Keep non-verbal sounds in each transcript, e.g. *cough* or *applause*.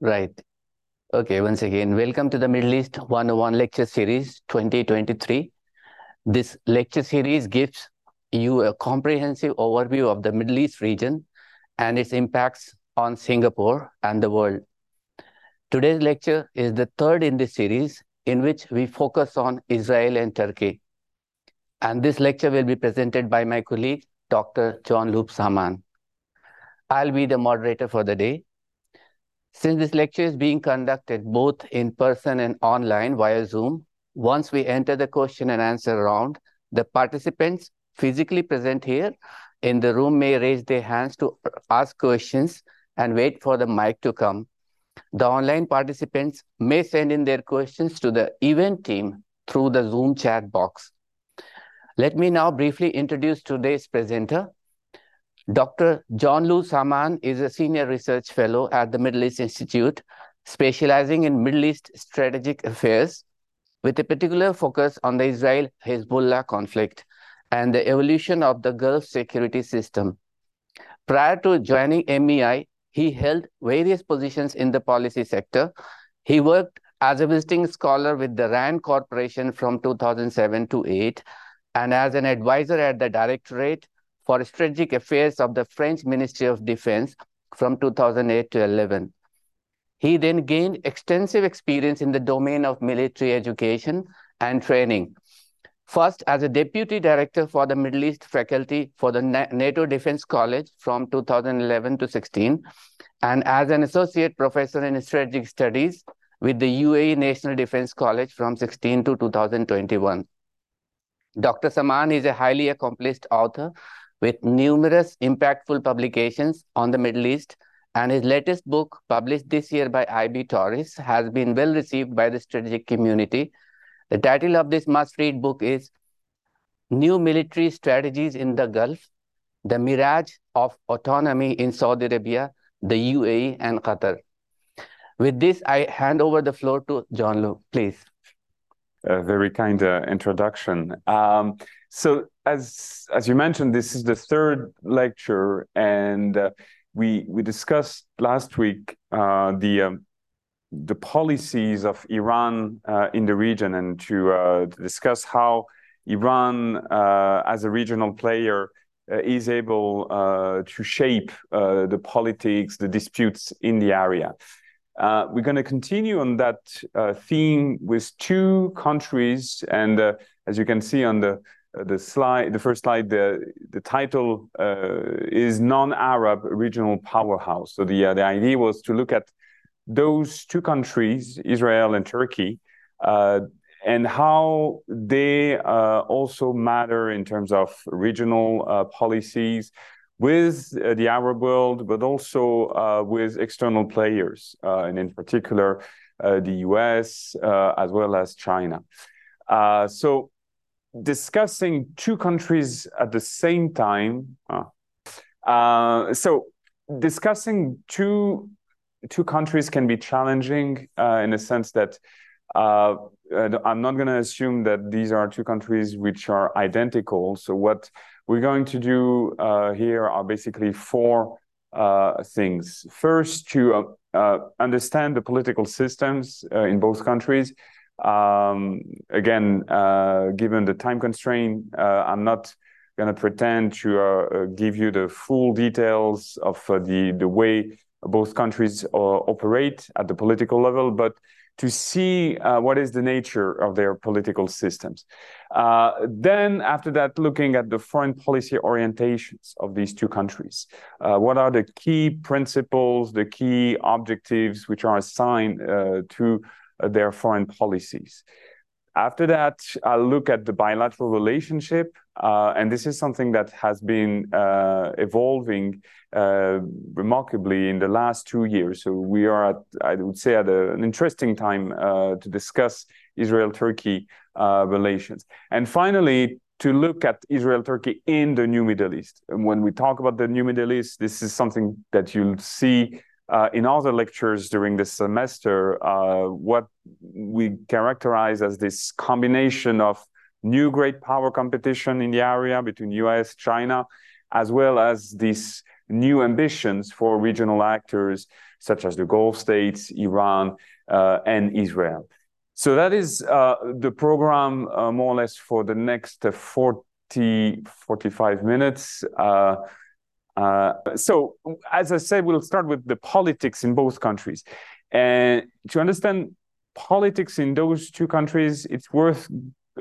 Right. Okay, once again, welcome to the Middle East 101 lecture series 2023. This lecture series gives you a comprehensive overview of the Middle East region and its impacts on Singapore and the world. Today's lecture is the third in this series in which we focus on Israel and Turkey. And this lecture will be presented by my colleague, Dr. Jean-Loup Samaan. I'll be the moderator for the day. Since this lecture is being conducted both in person and online via Zoom, once we enter the question and answer round, the participants physically present here in the room may raise their hands to ask questions and wait for the mic to come. The online participants may send in their questions to the event team through the Zoom chat box. Let me now briefly introduce today's presenter, Dr. Jean-Loup Samaan is a senior research fellow at the Middle East Institute, specializing in Middle East strategic affairs, with a particular focus on the Israel-Hezbollah conflict and the evolution of the Gulf security system. Prior to joining MEI, he held various positions in the policy sector. He worked as a visiting scholar with the RAND Corporation from 2007 to 8 and as an advisor at the Directorate for Strategic Affairs of the French Ministry of Defense from 2008 to 11. He then gained extensive experience in the domain of military education and training. First, as a deputy director for the Middle East faculty for the NATO Defense College from 2011 to 16, and as an associate professor in strategic studies with the UAE National Defense College from 16 to 2021. Dr. Samaan is a highly accomplished author with numerous impactful publications on the Middle East, and his latest book, published this year by IB Tauris, has been well received by the strategic community. The title of this must-read book is New Military Strategies in the Gulf, The Mirage of Autonomy in Saudi Arabia, the UAE, and Qatar. With this, I hand over the floor to Jean-Loup, please. A very kind uh, introduction. Um, so as as you mentioned, this is the third lecture, and uh, we we discussed last week uh, the um, the policies of Iran uh, in the region, and to, uh, to discuss how Iran, uh, as a regional player, uh, is able to shape the politics, the disputes in the area. we're going to continue on that theme with two countries, and as you can see on the the slide, the first slide, the the title uh, is non-Arab regional powerhouse. So the uh, the idea was to look at those two countries, Israel and Turkey, uh, and how they uh, also matter in terms of regional uh, policies with uh, the Arab world, but also with external players, and in particular the US as well as China. so discussing two countries at the same time. Uh, so discussing two two countries can be challenging uh, in a sense that uh, I'm not going to assume that these are two countries which are identical. So what we're going to do uh, here are basically four uh, things. First, to uh, understand the political systems in both countries um, again, uh, given the time constraint, uh, I'm not going to pretend to uh, give you the full details of the the way both countries operate at the political level, but to see uh, what is the nature of their political systems. Uh, then, after that, looking at the foreign policy orientations of these two countries. Uh, what are the key principles, the key objectives which are assigned to uh, their foreign policies. After that, I'll look at the bilateral relationship, uh, and this is something that has been uh, evolving uh, remarkably in the last two years. So we are at, I would say, at a, an interesting time uh, to discuss Israel-Turkey uh, relations. And finally, to look at Israel-Turkey in the new Middle East. And when we talk about the new Middle East, this is something that you'll see uh, in other lectures during this semester, uh, what we characterize as this combination of new great power competition in the area between US, China, as well as these new ambitions for regional actors such as the Gulf states, Iran, uh, and Israel. So that is uh, the program uh, more or less for the next 40, 45 minutes. Uh, so, as I said, we'll start with the politics in both countries. And to understand politics in those two countries, it's worth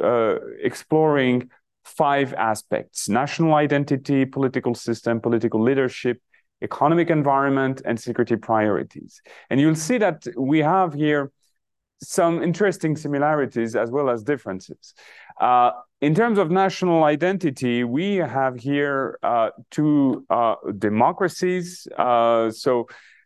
uh, exploring five aspects national identity, political system, political leadership, economic environment, and security priorities. And you'll see that we have here some interesting similarities as well as differences. Uh, in terms of national identity, we have here uh, two uh, democracies. Uh, so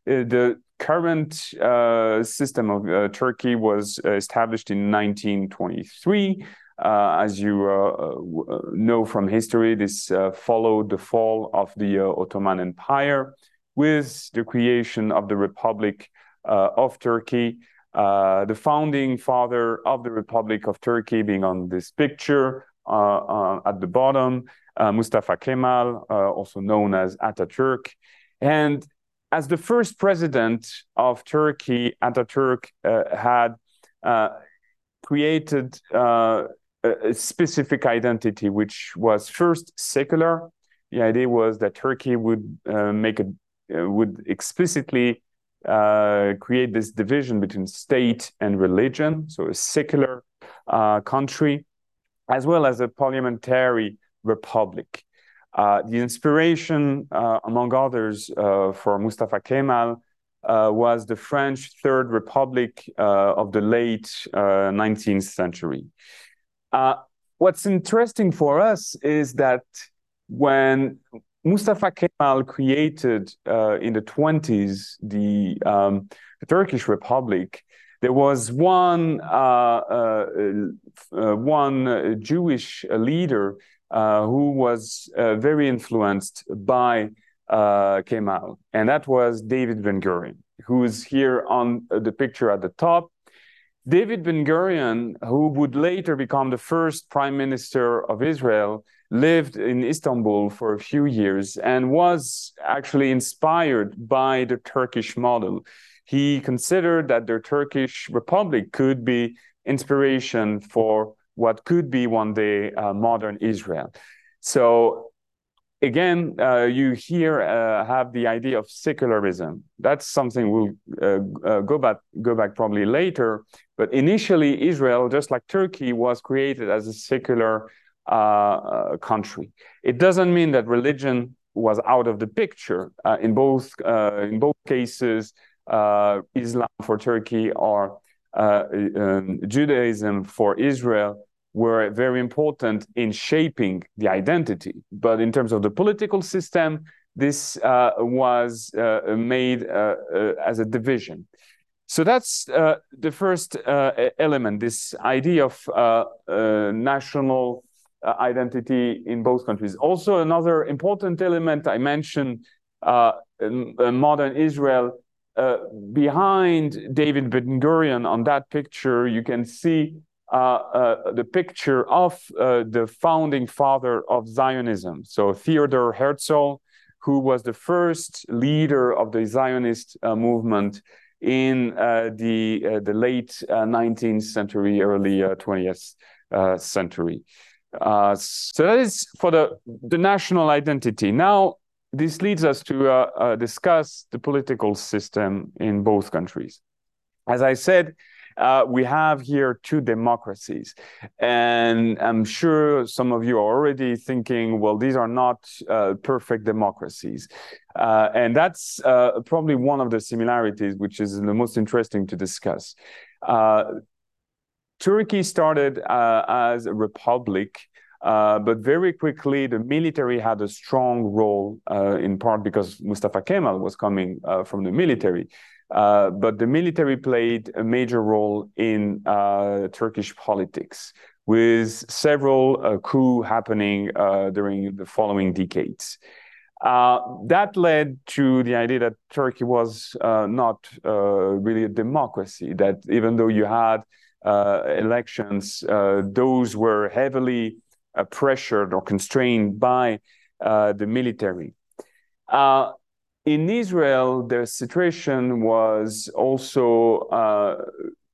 uh, the current uh, system of Turkey was established in 1923. as you know from history, this followed the fall of the Ottoman Empire with the creation of the Republic of Turkey. Uh, the founding father of the Republic of Turkey being on this picture uh, uh, at the bottom, uh, Mustafa Kemal, uh, also known as Ataturk. And as the first president of Turkey, Ataturk had created a specific identity, which was first secular. The idea was that Turkey would make a would explicitly uh, create this division between state and religion, so a secular uh, country, as well as a parliamentary republic. Uh, the inspiration, uh, among others, uh, for Mustafa Kemal uh, was the French Third Republic of the late 19th century. what's interesting for us is that when Mustafa Kemal created uh, in the 20s the, um, the, Turkish Republic. There was one uh, uh, uh one Jewish leader uh, who was uh, very influenced by Kemal, and that was David Ben Gurion, who is here on the picture at the top. David Ben Gurion, who would later become the first prime minister of Israel, lived in Istanbul for a few years and was actually inspired by the Turkish model. He considered that the Turkish Republic could be inspiration for what could be one day uh, modern Israel. So again, uh, you here uh, have the idea of secularism. That's something we'll uh, uh, go back go back probably later. But initially, Israel, just like Turkey, was created as a secular uh, country. It doesn't mean that religion was out of the picture. Uh, in both uh, in both cases, Islam for Turkey or um, Judaism for Israel were very important in shaping the identity. But in terms of the political system, this uh, was uh, made uh, as a division. So that's the first element, this idea of national uh, identity in both countries. Also, another important element I mentioned uh, modern Israel. Uh, behind David Ben Gurion on that picture, you can see uh, uh, the picture of uh, the founding father of Zionism. So Theodor Herzl, who was the first leader of the Zionist movement in the the late 19th century, early 20th century. So that is for the, the national identity. Now, this leads us to uh, uh, discuss the political system in both countries. As I said, uh, we have here two democracies. And I'm sure some of you are already thinking, well, these are not uh, perfect democracies. Uh, and that's probably one of the similarities, which is the most interesting to discuss. Uh, Turkey started uh, as a republic, uh, but very quickly the military had a strong role, uh, in part because Mustafa Kemal was coming uh, from the military. Uh, but the military played a major role in uh, Turkish politics, with several coups happening during the following decades. Uh, that led to the idea that Turkey was uh, not uh, really a democracy, that even though you had elections, uh, those were heavily uh, pressured or constrained by the military. in Israel, the situation was also uh,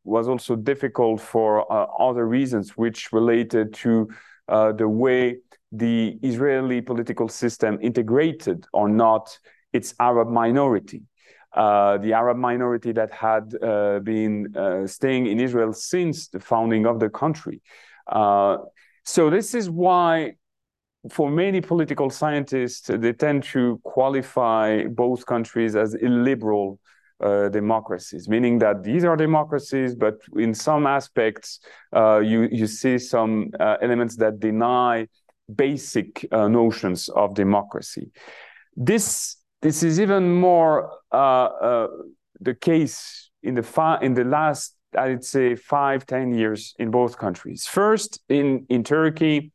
was also difficult for uh, other reasons, which related to uh, the way the Israeli political system integrated or not its Arab minority. Uh, the Arab minority that had uh, been uh, staying in Israel since the founding of the country. Uh, so, this is why, for many political scientists, they tend to qualify both countries as illiberal uh, democracies, meaning that these are democracies, but in some aspects, you, you see some elements that deny basic notions of democracy. This this is even more uh, uh, the case in the fi- in the last, I'd say, five ten years in both countries. First, in in Turkey,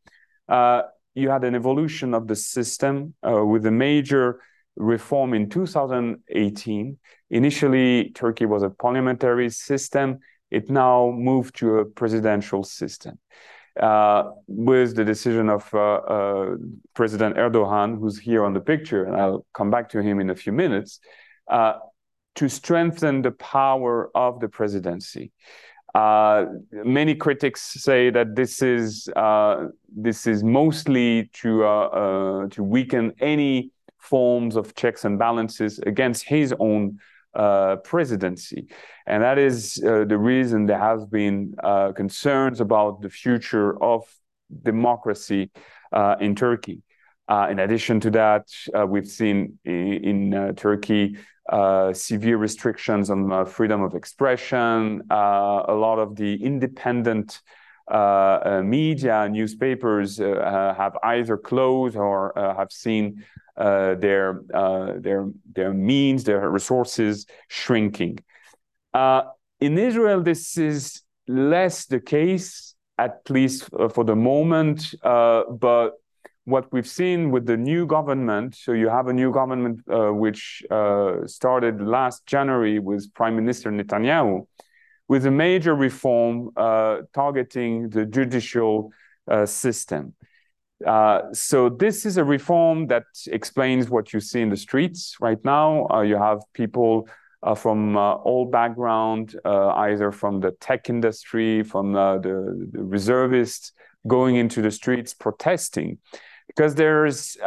uh, you had an evolution of the system uh, with a major reform in 2018. Initially, Turkey was a parliamentary system. It now moved to a presidential system uh, with the decision of uh, uh, President Erdogan, who's here on the picture, and I'll come back to him in a few minutes, uh, to strengthen the power of the presidency. Uh, many critics say that this is this is mostly to to weaken any forms of checks and balances against his own uh, presidency. And that is uh, the reason there has been uh, concerns about the future of democracy uh, in Turkey. Uh, in addition to that, we've seen in, in Turkey severe restrictions on freedom of expression. a lot of the independent media, newspapers have either closed or have seen their uh, their their means, their resources shrinking. Uh, in Israel, this is less the case, at least for the moment. but what we've seen with the new government, so you have a new government uh, which uh, started last January with Prime Minister Netanyahu, with a major reform uh, targeting the judicial system. Uh, so this is a reform that explains what you see in the streets right now. Uh, you have people uh, from uh, all background, uh, either from the tech industry, from the, the, reservists, going into the streets protesting, because there's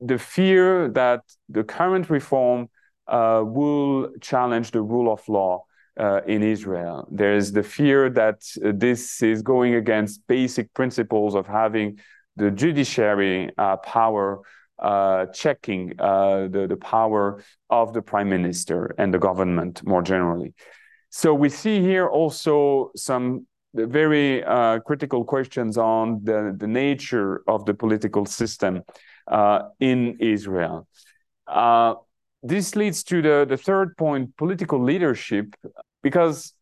the fear that the current reform will challenge the rule of law. Uh, in Israel. There's the fear that uh, this is going against basic principles of having the judiciary uh, power uh, checking uh, the, the power of the prime minister and the government more generally. So we see here also some very uh, critical questions on the, the nature of the political system uh, in Israel. Uh, this leads to the, the third point political leadership, because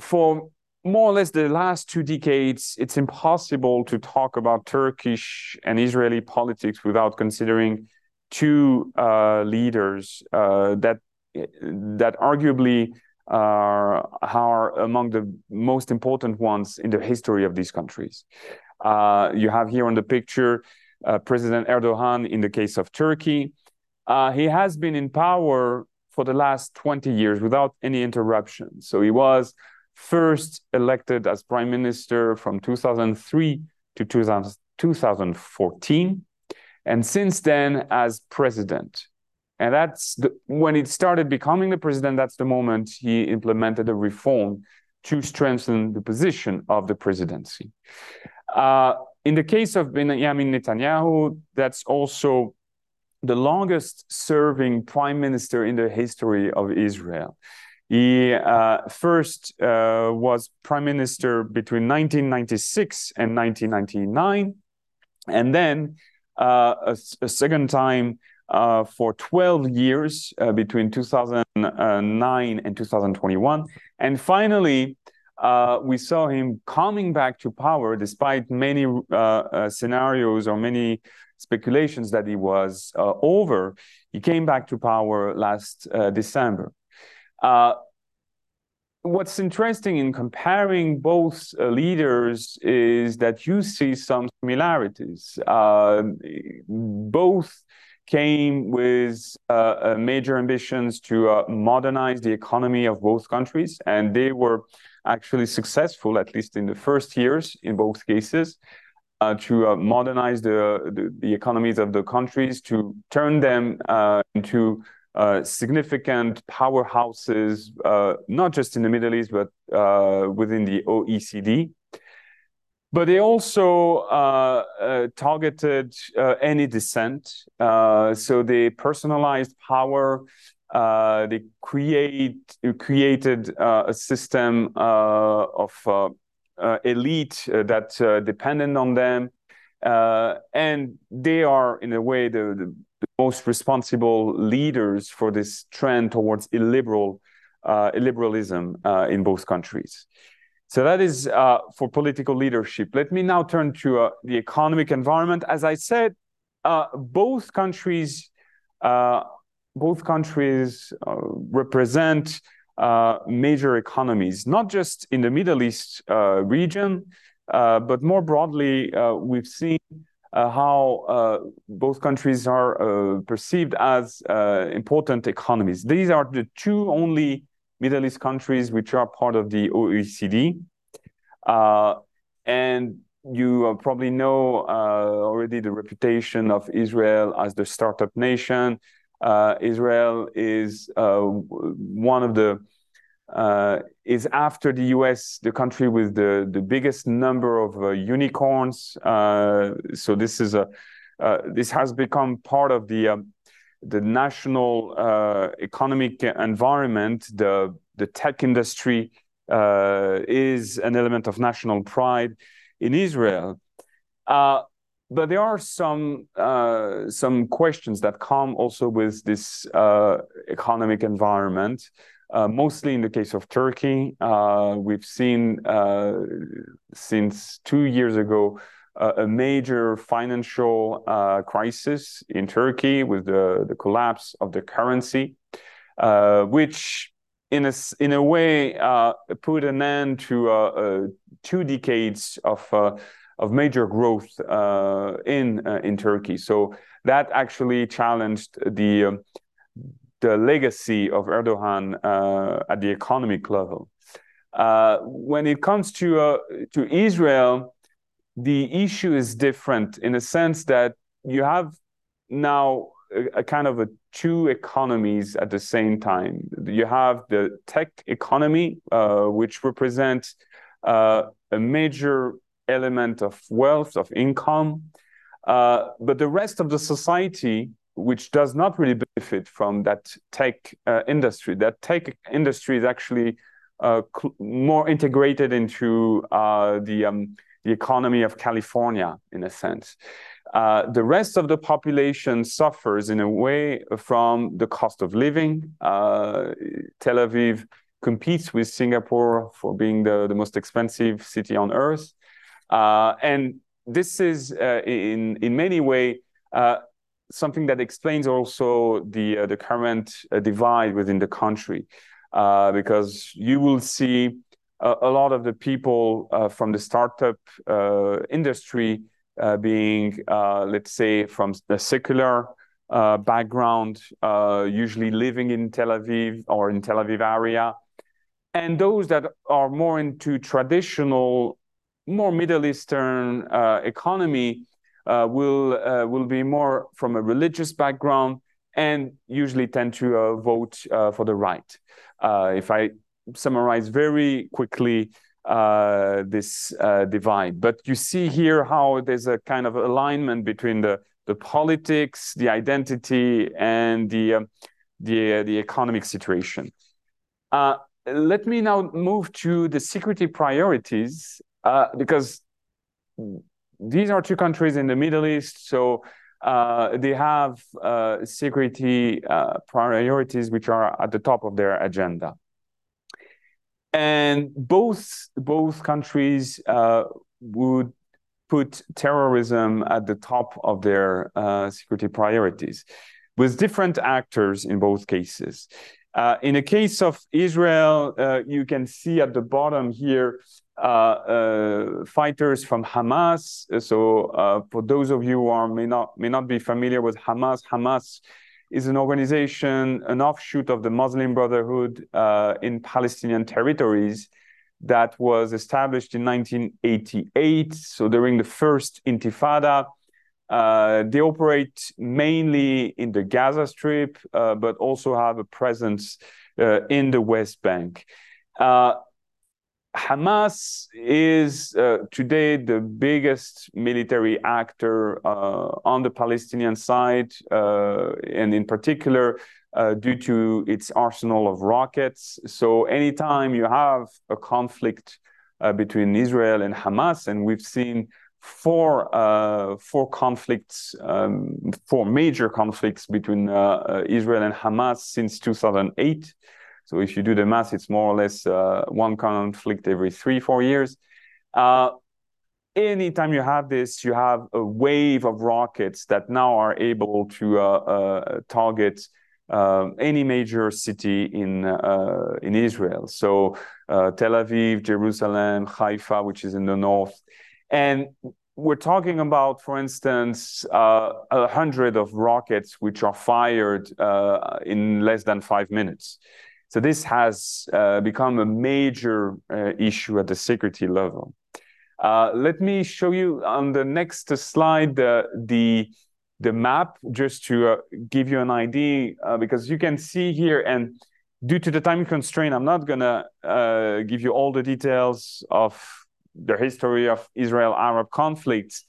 for more or less the last two decades, it's impossible to talk about Turkish and Israeli politics without considering two uh, leaders uh, that that arguably are, are among the most important ones in the history of these countries. Uh, you have here on the picture uh, President Erdogan in the case of Turkey. Uh, he has been in power for the last 20 years without any interruption. So he was first elected as prime minister from 2003 to 2000, 2014, and since then as president. And that's the, when it started becoming the president, that's the moment he implemented a reform to strengthen the position of the presidency. Uh, in the case of Benjamin Netanyahu, that's also the longest serving prime minister in the history of Israel. He uh, first uh, was prime minister between 1996 and 1999, and then uh, a, a, second time uh, for 12 years uh, between 2009 and 2021. And finally, uh, we saw him coming back to power despite many scenarios or many speculations that he was over. He came back to power last December. Uh, what's interesting in comparing both uh, leaders is that you see some similarities. Uh, both came with uh, major ambitions to uh, modernize the economy of both countries, and they were actually successful, at least in the first years in both cases, uh, to uh, modernize the, the, the economies of the countries, to turn them uh, into uh, Uh, significant powerhouses, uh, not just in the Middle East but uh, within the OECD. But they also uh, uh, targeted uh, any dissent. so they personalized power. they create created a system of elite that dependent on them. Uh, and they are, in a way, the, most responsible leaders for this trend towards illiberal uh, illiberalism uh, in both countries. So that is uh, for political leadership. Let me now turn to uh, the economic environment. As I said, uh, both countries, uh, both countries represent major economies, not just in the Middle East region, but more broadly, we've seen how both countries are perceived as important economies. These are the two only Middle East countries which are part of the OECD. Uh, and you uh, probably know uh, already the reputation of Israel as the startup nation. Uh, Israel is uh, one of the uh, is after the U.S. the country with the the biggest number of unicorns. so this is a this has become part of the um, the national uh, economic environment, the the tech industry uh, is an element of national pride in Israel. Uh, but there are some uh, some questions that come also with this uh, economic environment. Uh, mostly in the case of Turkey, we've seen since two years ago a major financial uh, crisis in Turkey with the, the collapse of the currency, uh, which in a, in a way uh, put an end to uh, uh, two decades of, uh, of major growth in, in Turkey. So that actually challenged the, um, the legacy of Erdogan at the economic level. when it comes to, to Israel, the issue is different in a sense that you have now a, a, kind of a two economies at the same time. You have the tech economy, uh, which represents uh, a major element of wealth, of income, uh, but the rest of the society, which does not really benefit from that tech uh, industry, that tech industry is actually uh, more integrated into uh, the um, the economy of California, in a sense. Uh, the rest of the population suffers in a way from the cost of living. Uh, Tel Aviv competes with Singapore for being the, the most expensive city on earth. Uh, and this is, in, in many ways, something that explains also the, uh, the current divide within the country. because you will see a lot of the people uh, from the startup uh, industry uh, being, let's say, from the secular background, usually living in Tel Aviv or in Tel Aviv area, and those that are more into traditional, more Middle Eastern economy will will be more from a religious background and usually tend to vote for the right. if I summarize very quickly uh, this uh, divide. But you see here how there's a kind of alignment between the, the politics, the identity, and the, um, the, uh, the economic situation. Uh, let me now move to the security priorities, uh, because these are two countries in the Middle East, so uh, they have security priorities which are at the top of their agenda and both both countries uh, would put terrorism at the top of their uh, security priorities, with different actors in both cases. Uh, in the case of Israel, uh, you can see at the bottom here uh, uh fighters from Hamas. So, uh, for those of you who are, may not may not be familiar with Hamas, Hamas is an organization, an offshoot of the Muslim Brotherhood uh, in Palestinian territories that was established in 1988. So, during the first Intifada. Uh, they operate mainly in the Gaza Strip, uh, but also have a presence uh, in the West Bank. Uh, Hamas is uh, today the biggest military actor uh, on the Palestinian side, and in particular, due to its arsenal of rockets. So, anytime you have a conflict between Israel and Hamas, and we've seen four uh, four conflicts, um, four major conflicts between uh, uh, Israel and Hamas since 2008. So if you do the math, it's more or less uh, one conflict every three four years. Uh, anytime you have this, you have a wave of rockets that now are able to uh, target. any major city in in Israel, so Tel Aviv, Jerusalem, Haifa, which is in the north, and we're talking about, for instance, uh, a hundred of rockets which are fired uh, in less than five minutes. So this has uh, become a major uh, issue at the security level. Uh, let me show you on the next slide the the, the map just to uh, give you an idea because you can see here and due to the time constraint, I'm not gonna give you all the details of the history of Israel-Arab conflicts.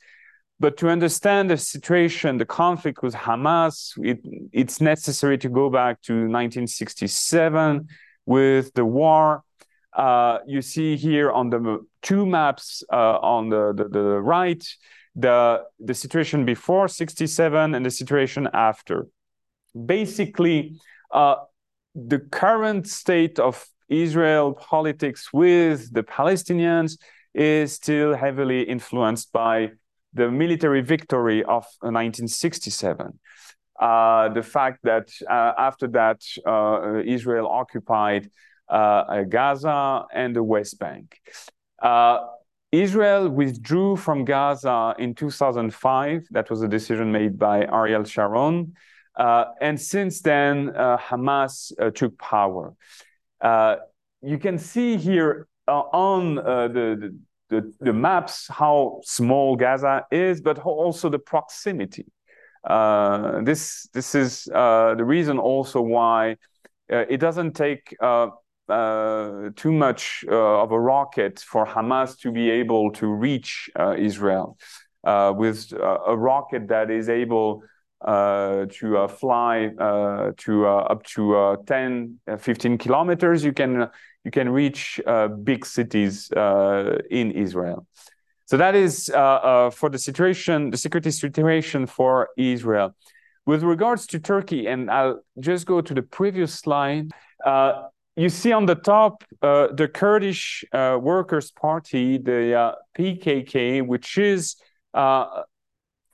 But to understand the situation, the conflict with Hamas, it, it's necessary to go back to 1967 with the war. Uh, you see here on the two maps uh, on the, the, the, right, the, the situation before 67 and the situation after. Basically, uh, the current state of Israel politics with the Palestinians is still heavily influenced by the military victory of 1967. Uh, the fact that uh, after that, uh, Israel occupied uh, Gaza and the West Bank. Uh, Israel withdrew from Gaza in 2005. That was a decision made by Ariel Sharon. Uh, and since then, Hamas took power. you can see here on uh, the, the, the maps how small Gaza is, but also the proximity. Uh, this this is uh, the reason also why uh, it doesn't take uh, too much of a rocket for Hamas to be able to reach Israel with a rocket that is able uh, to uh, fly uh, to up to 10, 15 kilometers. You can you can reach big cities in Israel. So that is for the situation, the security situation for Israel. With regards to Turkey, and I'll just go to the previous slide. Uh, you see on the top uh, the Kurdish uh, Workers' Party, the PKK, which is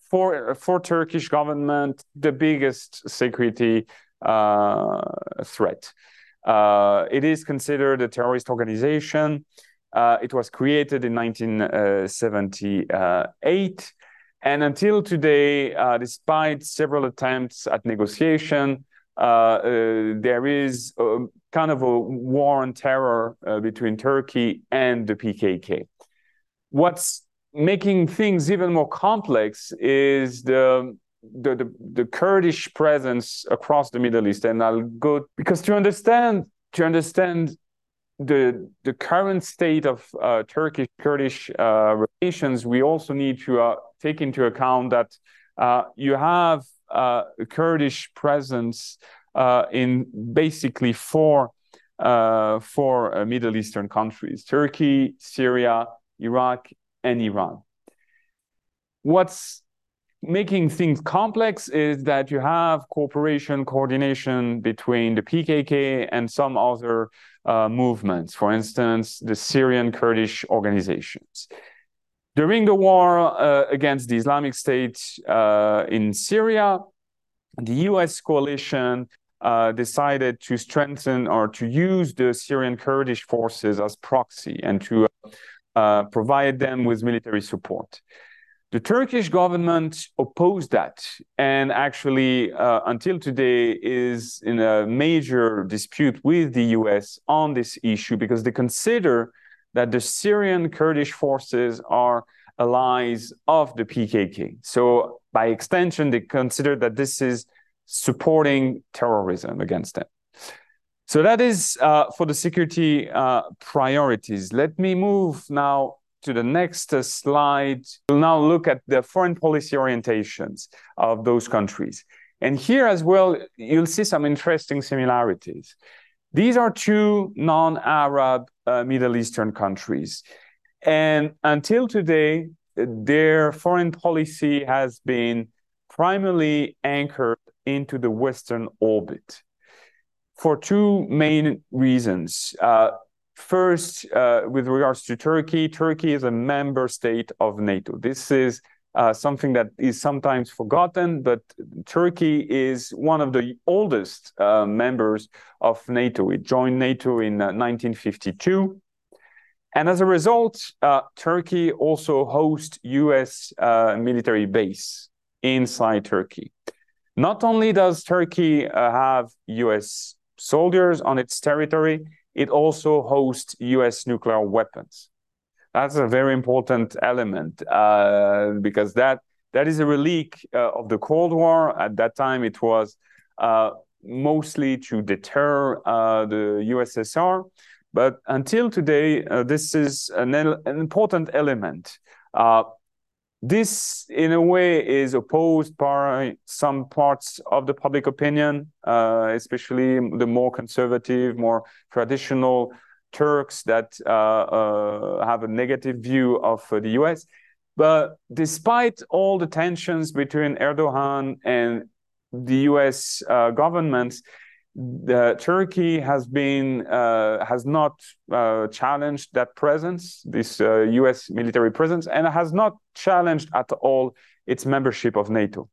for for Turkish government the biggest security uh, threat. Uh, it is considered a terrorist organization. Uh, it was created in 1978, and until today, uh, despite several attempts at negotiation, there is a, kind of a war on terror between Turkey and the PKK. What's making things even more complex is the the, the, the Kurdish presence across the Middle East, and I'll go because to understand to understand the the current state of uh, Turkish Kurdish uh, relations, we also need to uh, take into account that uh, you have uh, Kurdish presence uh, in basically four four Middle Eastern countries: Turkey, Syria, Iraq, and Iran. What's making things complex is that you have cooperation, coordination between the PKK and some other uh, movements, for instance, the Syrian Kurdish organizations. During the war uh, against the Islamic State uh, in Syria, the US coalition uh, decided to strengthen or to use the Syrian Kurdish forces as proxy and to uh, provide them with military support. The Turkish government opposed that and actually, uh, until today, is in a major dispute with the US on this issue because they consider that the Syrian Kurdish forces are allies of the PKK. So, by extension, they consider that this is supporting terrorism against them. So, that is uh, for the security uh, priorities. Let me move now to the next uh, slide. We'll now look at the foreign policy orientations of those countries. And here as well, you'll see some interesting similarities. These are two non Arab uh, Middle Eastern countries. And until today, their foreign policy has been primarily anchored into the Western orbit for two main reasons. Uh, First, uh, with regards to Turkey, Turkey is a member state of NATO. This is uh, something that is sometimes forgotten, but Turkey is one of the oldest uh, members of NATO. It joined NATO in 1952. Uh, and as a result, uh, Turkey also hosts US uh, military base inside Turkey. Not only does Turkey have US soldiers on its territory, it also hosts US nuclear weapons. That's a very important element uh, because that that is a relic uh, of the Cold War. At that time, it was uh, mostly to deter uh, the USSR. But until today, uh, this is an, an, important element. This, in a way, is opposed by some parts of the public opinion, uh, especially the more conservative, more traditional Turks that uh, uh, have a negative view of uh, the US. But despite all the tensions between Erdogan and the US uh, government, the, Turkey has been uh, has not uh, challenged that presence, this uh, U.S. military presence, and has not challenged at all its membership of NATO.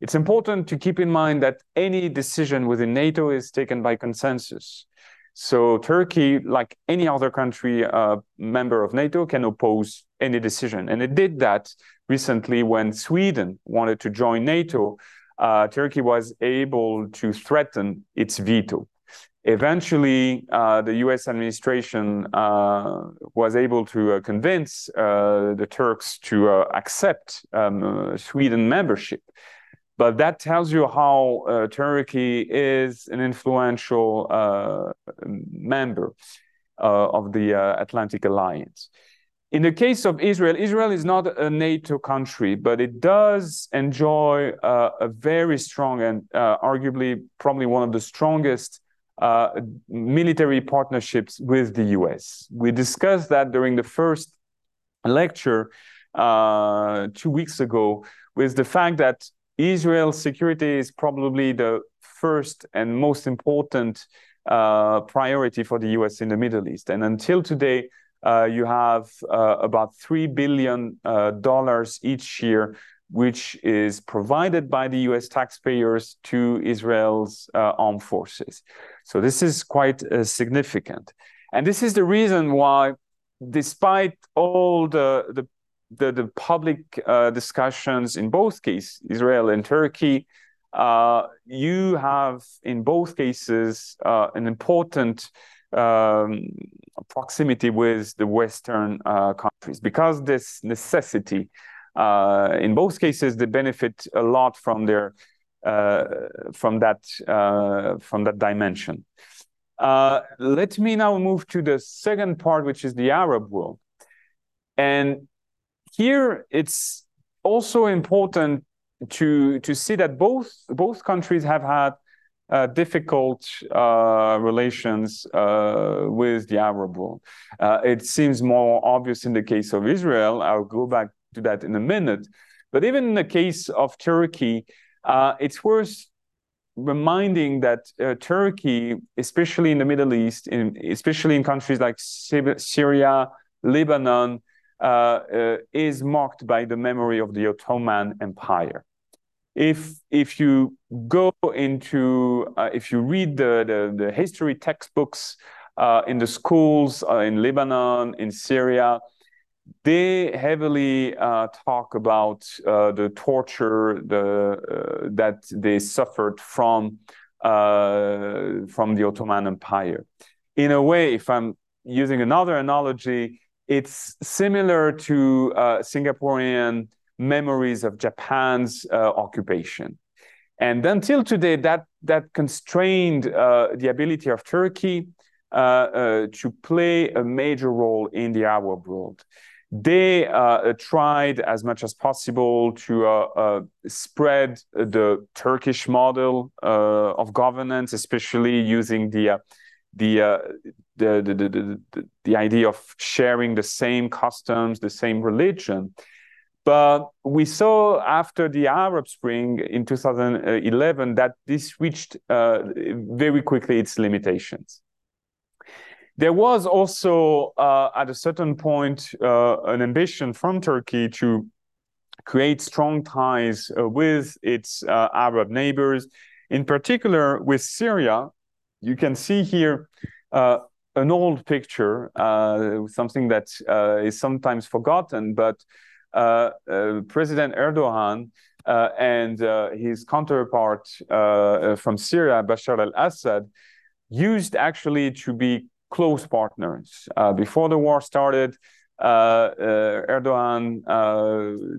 It's important to keep in mind that any decision within NATO is taken by consensus. So Turkey, like any other country uh, member of NATO, can oppose any decision, and it did that recently when Sweden wanted to join NATO uh, Turkey was able to threaten its veto. Eventually, uh, the US administration uh, was able to uh, convince uh, the Turks to uh, accept um, Sweden membership. But that tells you how Turkey is an influential member of the Atlantic Alliance. In the case of Israel, Israel is not a NATO country, but it does enjoy uh, a very strong and uh, arguably probably one of the strongest uh, military partnerships with the US. We discussed that during the first lecture uh, two weeks ago with the fact that Israel's security is probably the first and most important uh, priority for the US in the Middle East. And until today, you have uh, about $3 billion uh, each year, which is provided by the US taxpayers to Israel's armed forces. So this is quite significant. And this is the reason why, despite all the, the the, the public uh, discussions in both cases, Israel and Turkey, uh, you have in both cases uh, an important um, proximity with the Western uh, countries because this necessity. Uh, in both cases, they benefit a lot from their uh, from that from that dimension. Let me now move to the second part, which is the Arab world, and here it's also important to to see that both both countries have had uh, difficult uh, relations uh, with the Arab world. Uh, it seems more obvious in the case of Israel. I'll go back to that in a minute. But even in the case of Turkey, uh, it's worth reminding that uh, Turkey, especially in the Middle East, in, especially in countries like Syria, Lebanon, is marked by the memory of the Ottoman Empire. If if you go into uh, if you read the, the, the history textbooks uh, in the schools uh, in Lebanon, in Syria, they heavily uh, talk about uh, the torture the, uh, that they suffered from from the Ottoman Empire. In a way, if I'm using another analogy, it's similar to Singaporean memories of Japan's uh, occupation. And until today, that, that constrained uh, the ability of Turkey uh, uh to play a major role in the Arab world. They uh, tried as much as possible to uh, spread the Turkish model of governance, especially using the the, uh, the, the, the, the idea of sharing the same customs, the same religion. But we saw after the Arab Spring in 2011 that this reached uh, very quickly its limitations. There was also, uh, at a certain point, uh, an ambition from Turkey to create strong ties uh, with its uh, Arab neighbors, in particular with Syria. You can see here uh, an old picture, something that is sometimes forgotten, but Uh, uh, President Erdogan uh, and uh, his counterpart from Syria, Bashar al-Assad, used actually to be close partners. before the war started, Erdogan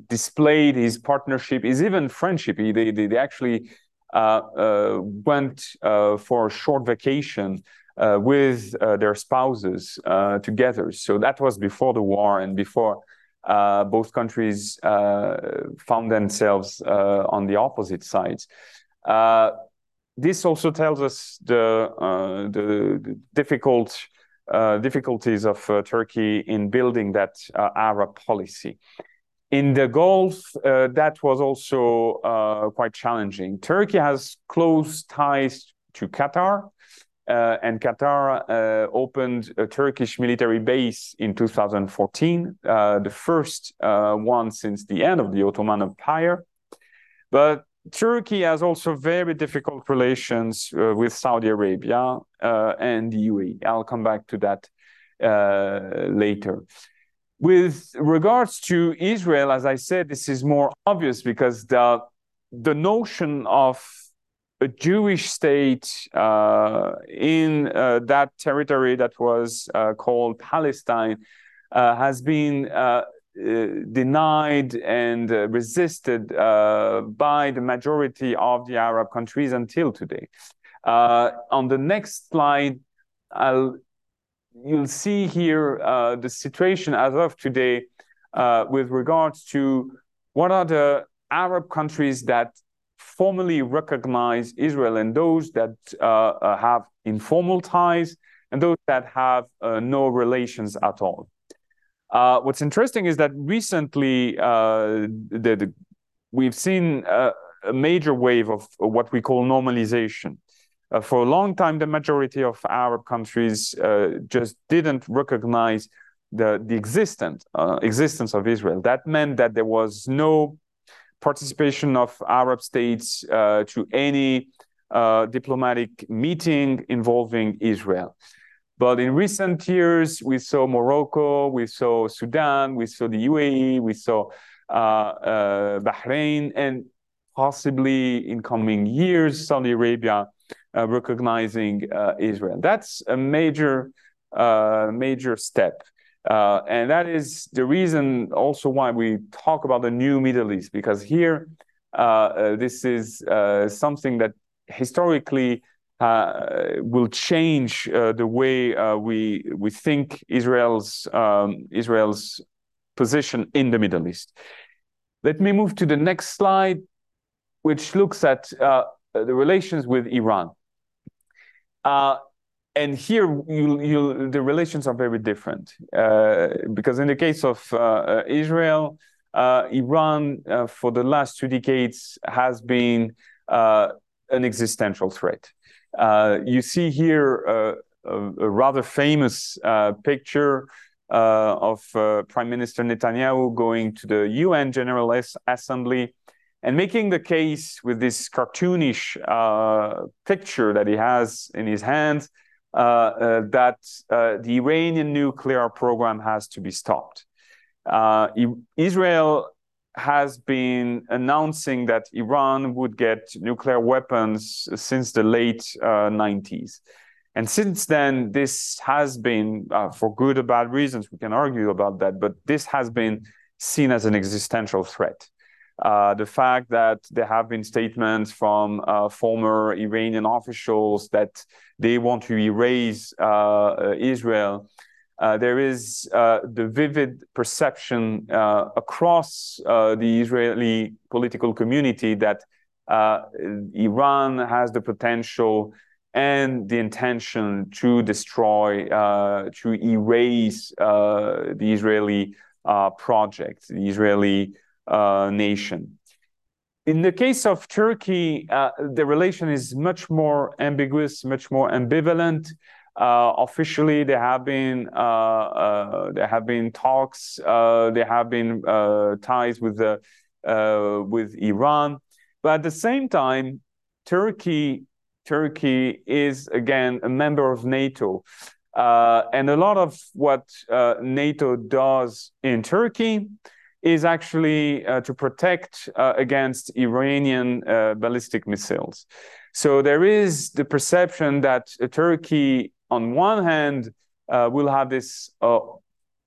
displayed his partnership, his even friendship. He, they, they, actually went for a short vacation uh, with uh, their spouses uh, together. So that was before the war and before uh, both countries uh, found themselves uh, on the opposite sides. this also tells us the, the, the difficult difficulties of Turkey in building that Arab policy. In the Gulf, uh, that was also uh, quite challenging. Turkey has close ties to Qatar, uh, and Qatar uh, opened a Turkish military base in 2014, uh, the first uh, one since the end of the Ottoman Empire. But Turkey has also very difficult relations uh, with Saudi Arabia uh, and the UAE. I'll come back to that later. With regards to Israel, as I said, this is more obvious because the the notion of a Jewish state uh, in uh, that territory that was uh, called Palestine uh, has been uh, uh, denied and resisted by the majority of the Arab countries until today. on the next slide, I'll, you'll see here the situation as of today with regards to what are the Arab countries that formally recognize Israel and those that uh, uh, have informal ties and those that have uh, no relations at all. Uh, what's interesting is that recently uh, the, the, we've seen a major wave of what we call normalization. Uh, for a long time, the majority of Arab countries just didn't recognize the, the existence, existence of Israel. That meant that there was no participation of Arab states uh, to any uh, diplomatic meeting involving Israel. But in recent years, we saw Morocco, we saw Sudan, we saw the UAE, we saw uh, Bahrain, and possibly in coming years, Saudi Arabia recognizing Israel. That's a major, major step. Uh, and that is the reason also why we talk about the new Middle East, because here uh, uh, this is something that historically will change the way we we think Israel's um, Israel's position in the Middle East. Let me move to the next slide, which looks at the relations with Iran and here you, you, the relations are very different uh, because in the case of uh, uh Israel, uh, Iran uh, for the last two decades has been uh, an existential threat. you see here a, a, rather famous picture of Prime Minister Netanyahu going to the UN General Assembly and making the case with this cartoonish picture that he has in his hand uh, that uh, the Iranian nuclear program has to be stopped. Uh, Israel has been announcing that Iran would get nuclear weapons since the late 90s. And since then, this has been, uh, for good or bad reasons, we can argue about that, but this has been seen as an existential threat. Uh, the fact that there have been statements from uh, former Iranian officials that they want to erase uh, Israel. Uh, there is uh, the vivid perception across the Israeli political community that Iran has the potential and the intention to destroy, to erase the Israeli project, the Israeli nation. In the case of Turkey, uh, the relation is much more ambiguous, much more ambivalent. Uh, officially, there have been uh, uh, there have been talks, uh, there have been ties with the with Iran, but at the same time, Turkey Turkey is again a member of NATO. Uh, and a lot of what uh, NATO does in Turkey is actually uh, to protect uh, against Iranian uh, ballistic missiles. So there is the perception that Turkey, on one hand, uh, will have this uh,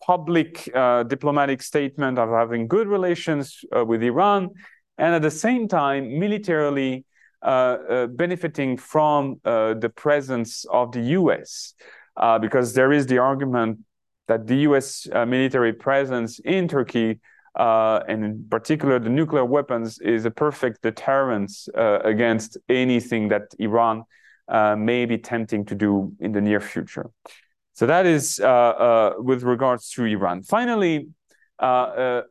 public uh, diplomatic statement of having good relations with Iran, and at the same time, militarily benefiting from the presence of the US. because there is the argument that the US military presence in Turkey uh, and in particular, the nuclear weapons is a perfect deterrent uh, against anything that Iran uh, may be tempting to do in the near future. So that is uh, uh, with regards to Iran. Finally, uh,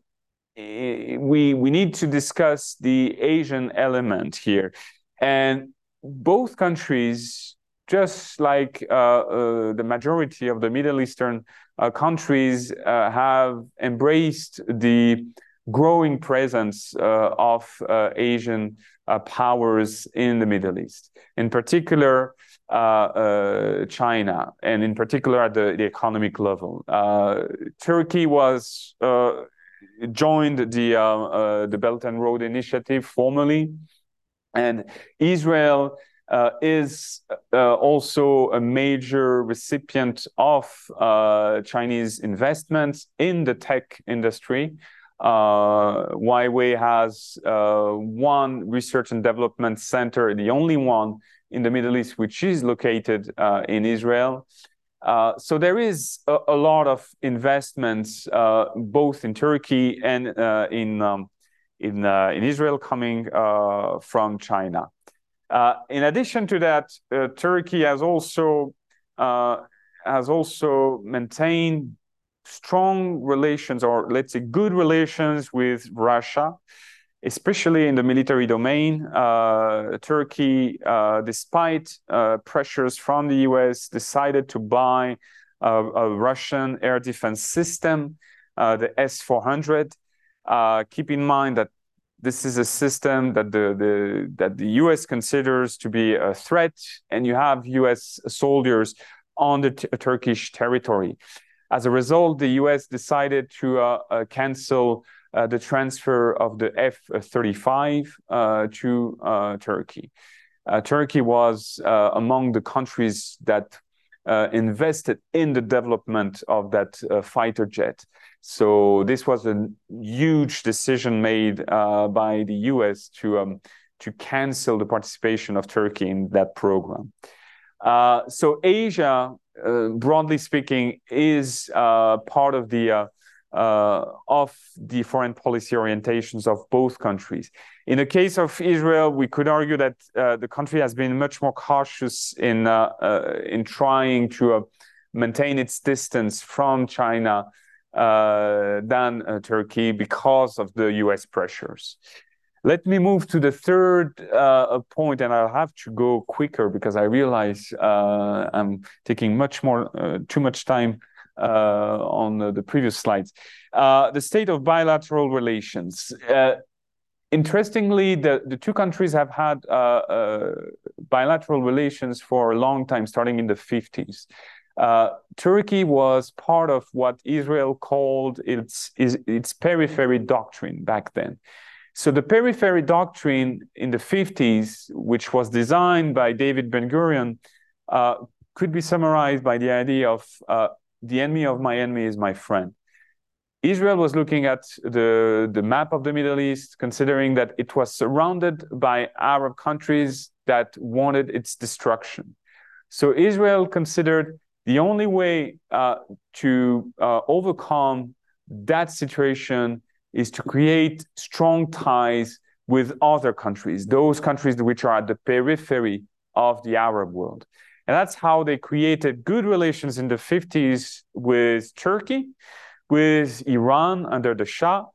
we we need to discuss the Asian element here, and both countries, just like the majority of the Middle Eastern countries uh, have embraced the growing presence uh, of uh, Asian uh, powers in the Middle East, in particular uh, China, and in particular at the, the economic level. Turkey was joined the the Belt and Road Initiative formally, and Israel uh, is uh, also a major recipient of uh, Chinese investments in the tech industry. Uh, Huawei has uh, one research and development center, the only one in the Middle East, which is located uh, in Israel. so there is a, a lot of investments, both in Turkey and in um, in in Israel, coming from China. Uh, in addition to that, uh, Turkey has also uh, has also maintained strong relations, or let's say good relations with Russia, especially in the military domain. Uh, Turkey, uh, despite uh, pressures from the US, decided to buy a, a Russian air defense system, the S 400. keep in mind that this is a system that the, the that the U.S. considers to be a threat, and you have U.S. soldiers on the t- Turkish territory. As a result, the U.S. decided to uh, uh, cancel uh, the transfer of the F-35 uh, to uh, Turkey. Uh, Turkey was among the countries that invested in the development of that fighter jet. So this was a huge decision made uh, by the U.S. to um, to cancel the participation of Turkey in that program. Uh, so Asia, uh, broadly speaking, is uh, part of the uh, uh, of the foreign policy orientations of both countries. In the case of Israel, we could argue that the country has been much more cautious in in trying to maintain its distance from China than uh, Turkey because of the US pressures. Let me move to the third uh, point, and I'll have to go quicker because I realize uh, I'm taking much more, uh, too much time uh, on the previous slides. the state of bilateral relations. interestingly, the, the two countries have had uh, uh, bilateral relations for a long time, starting in the 50s. Uh, Turkey was part of what Israel called its, its, periphery doctrine back then. So the periphery doctrine in the 50s, which was designed by David Ben Gurion, uh, could be summarized by the idea of uh, the enemy of my enemy is my friend. Israel was looking at the, the map of the Middle East, considering that it was surrounded by Arab countries that wanted its destruction. So Israel considered the only way uh, to uh, overcome that situation is to create strong ties with other countries, those countries which are at the periphery of the Arab world. And that's how they created good relations in the 50s with Turkey with Iran under the Shah,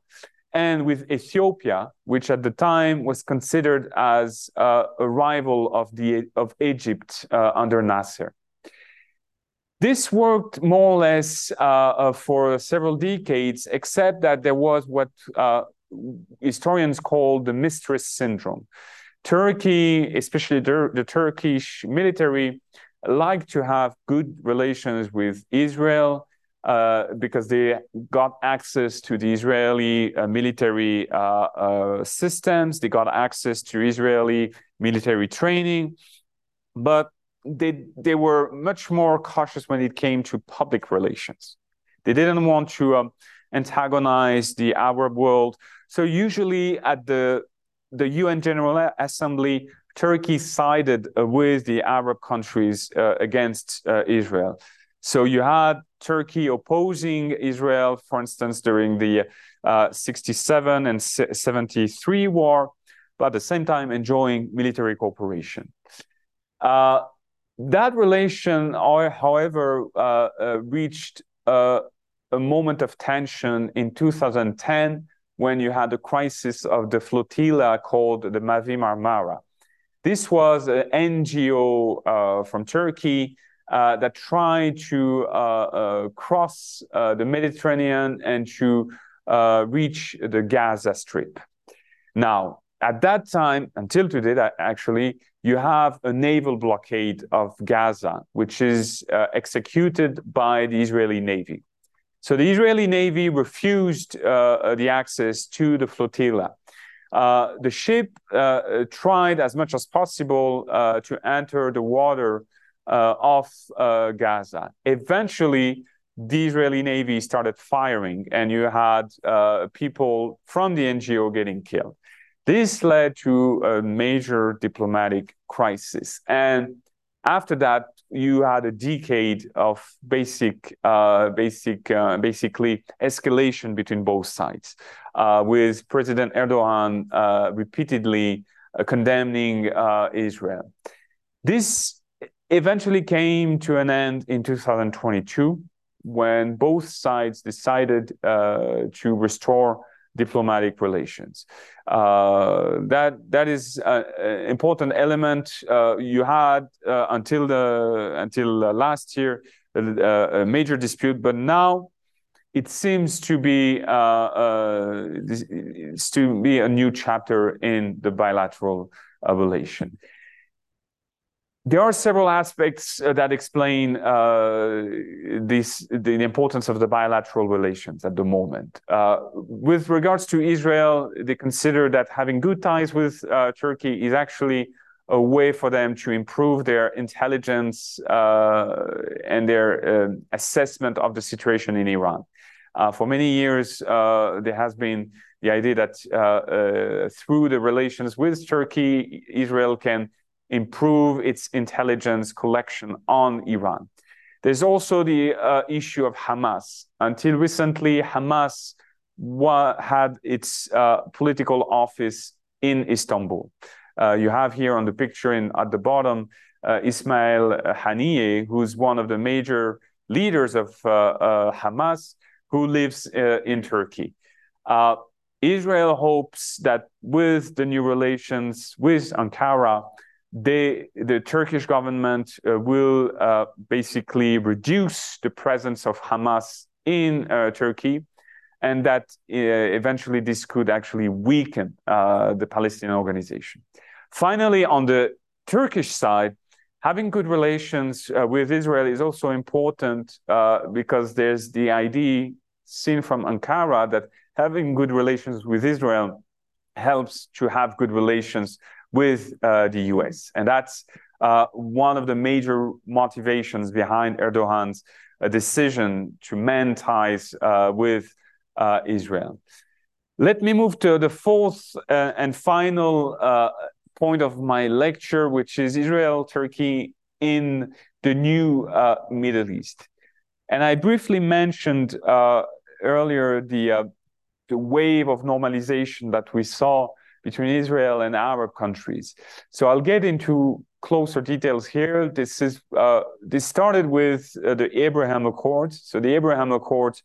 and with Ethiopia, which at the time was considered as uh, a rival of, the, of Egypt uh, under Nasser. This worked more or less uh, uh for several decades, except that there was what uh, historians call the mistress syndrome. Turkey, especially the, the Turkish military, liked to have good relations with Israel uh, because they got access to the Israeli uh, military uh, uh, systems, they got access to Israeli military training, but they they were much more cautious when it came to public relations. They didn't want to um, antagonize the Arab world. So usually at the the UN General Assembly, Turkey sided uh, with the Arab countries against Israel. So you had Turkey opposing Israel, for instance, during the uh, 67 and 73 war, but at the same time enjoying military cooperation. Uh, that relation, however, uh, uh reached uh, a moment of tension in 2010 when you had the crisis of the flotilla called the Mavi Marmara. This was an NGO from Turkey uh, that tried to uh, uh, cross the Mediterranean and to reach the Gaza Strip. Now, at that time, until today, actually, you have a naval blockade of Gaza, which is uh, executed by the Israeli Navy. So the Israeli Navy refused uh, the access to the flotilla. Uh, the ship tried as much as possible to enter the water uh, off uh, Gaza. Eventually, the Israeli Navy started firing, and you had uh, people from the NGO getting killed. This led to a major diplomatic crisis. And after that, you had a decade of basic, uh, basic, uh, basically escalation between both sides, uh, with President Erdogan repeatedly condemning Israel. This eventually came to an end in 2022 when both sides decided uh, to restore diplomatic relations. Uh, that that is an important element. Uh, you had uh, until the until uh, last year a, uh, a, major dispute, but now it seems to be to be a new chapter in the bilateral relation. There are several aspects uh, that explain uh, this, the importance of the bilateral relations at the moment. Uh, with regards to Israel, they consider that having good ties with uh, Turkey is actually a way for them to improve their intelligence uh, and their uh, assessment of the situation in Iran. for many years, there has been the idea that through the relations with Turkey, Israel can improve its intelligence collection on Iran. There's also the uh, issue of Hamas. Until recently, Hamas had its uh, political office in Istanbul. Uh, you have here on the picture in, at the bottom uh, Ismail Haniyeh, who's one of the major leaders of uh, uh, Hamas, who lives in Turkey. Israel hopes that with the new relations with Ankara, the Turkish government uh, will uh, basically reduce the presence of Hamas in uh, Turkey and that uh, eventually this could actually weaken uh, the Palestinian organization. Finally, on the Turkish side, having good relations uh, with Israel is also important because there's the idea seen from Ankara that having good relations with Israel helps to have good relations with uh, the US. And that's uh, one of the major motivations behind Erdogan's decision to mend ties with uh, Israel. Let me move to the fourth uh, and final uh, point of my lecture, which is Israel, Turkey in the new uh, Middle East. And I briefly mentioned uh, earlier the, uh, the wave of normalization that we saw between Israel and Arab countries. So I'll get into closer details here. This is this started with the Abraham Accords. So the Abraham Accords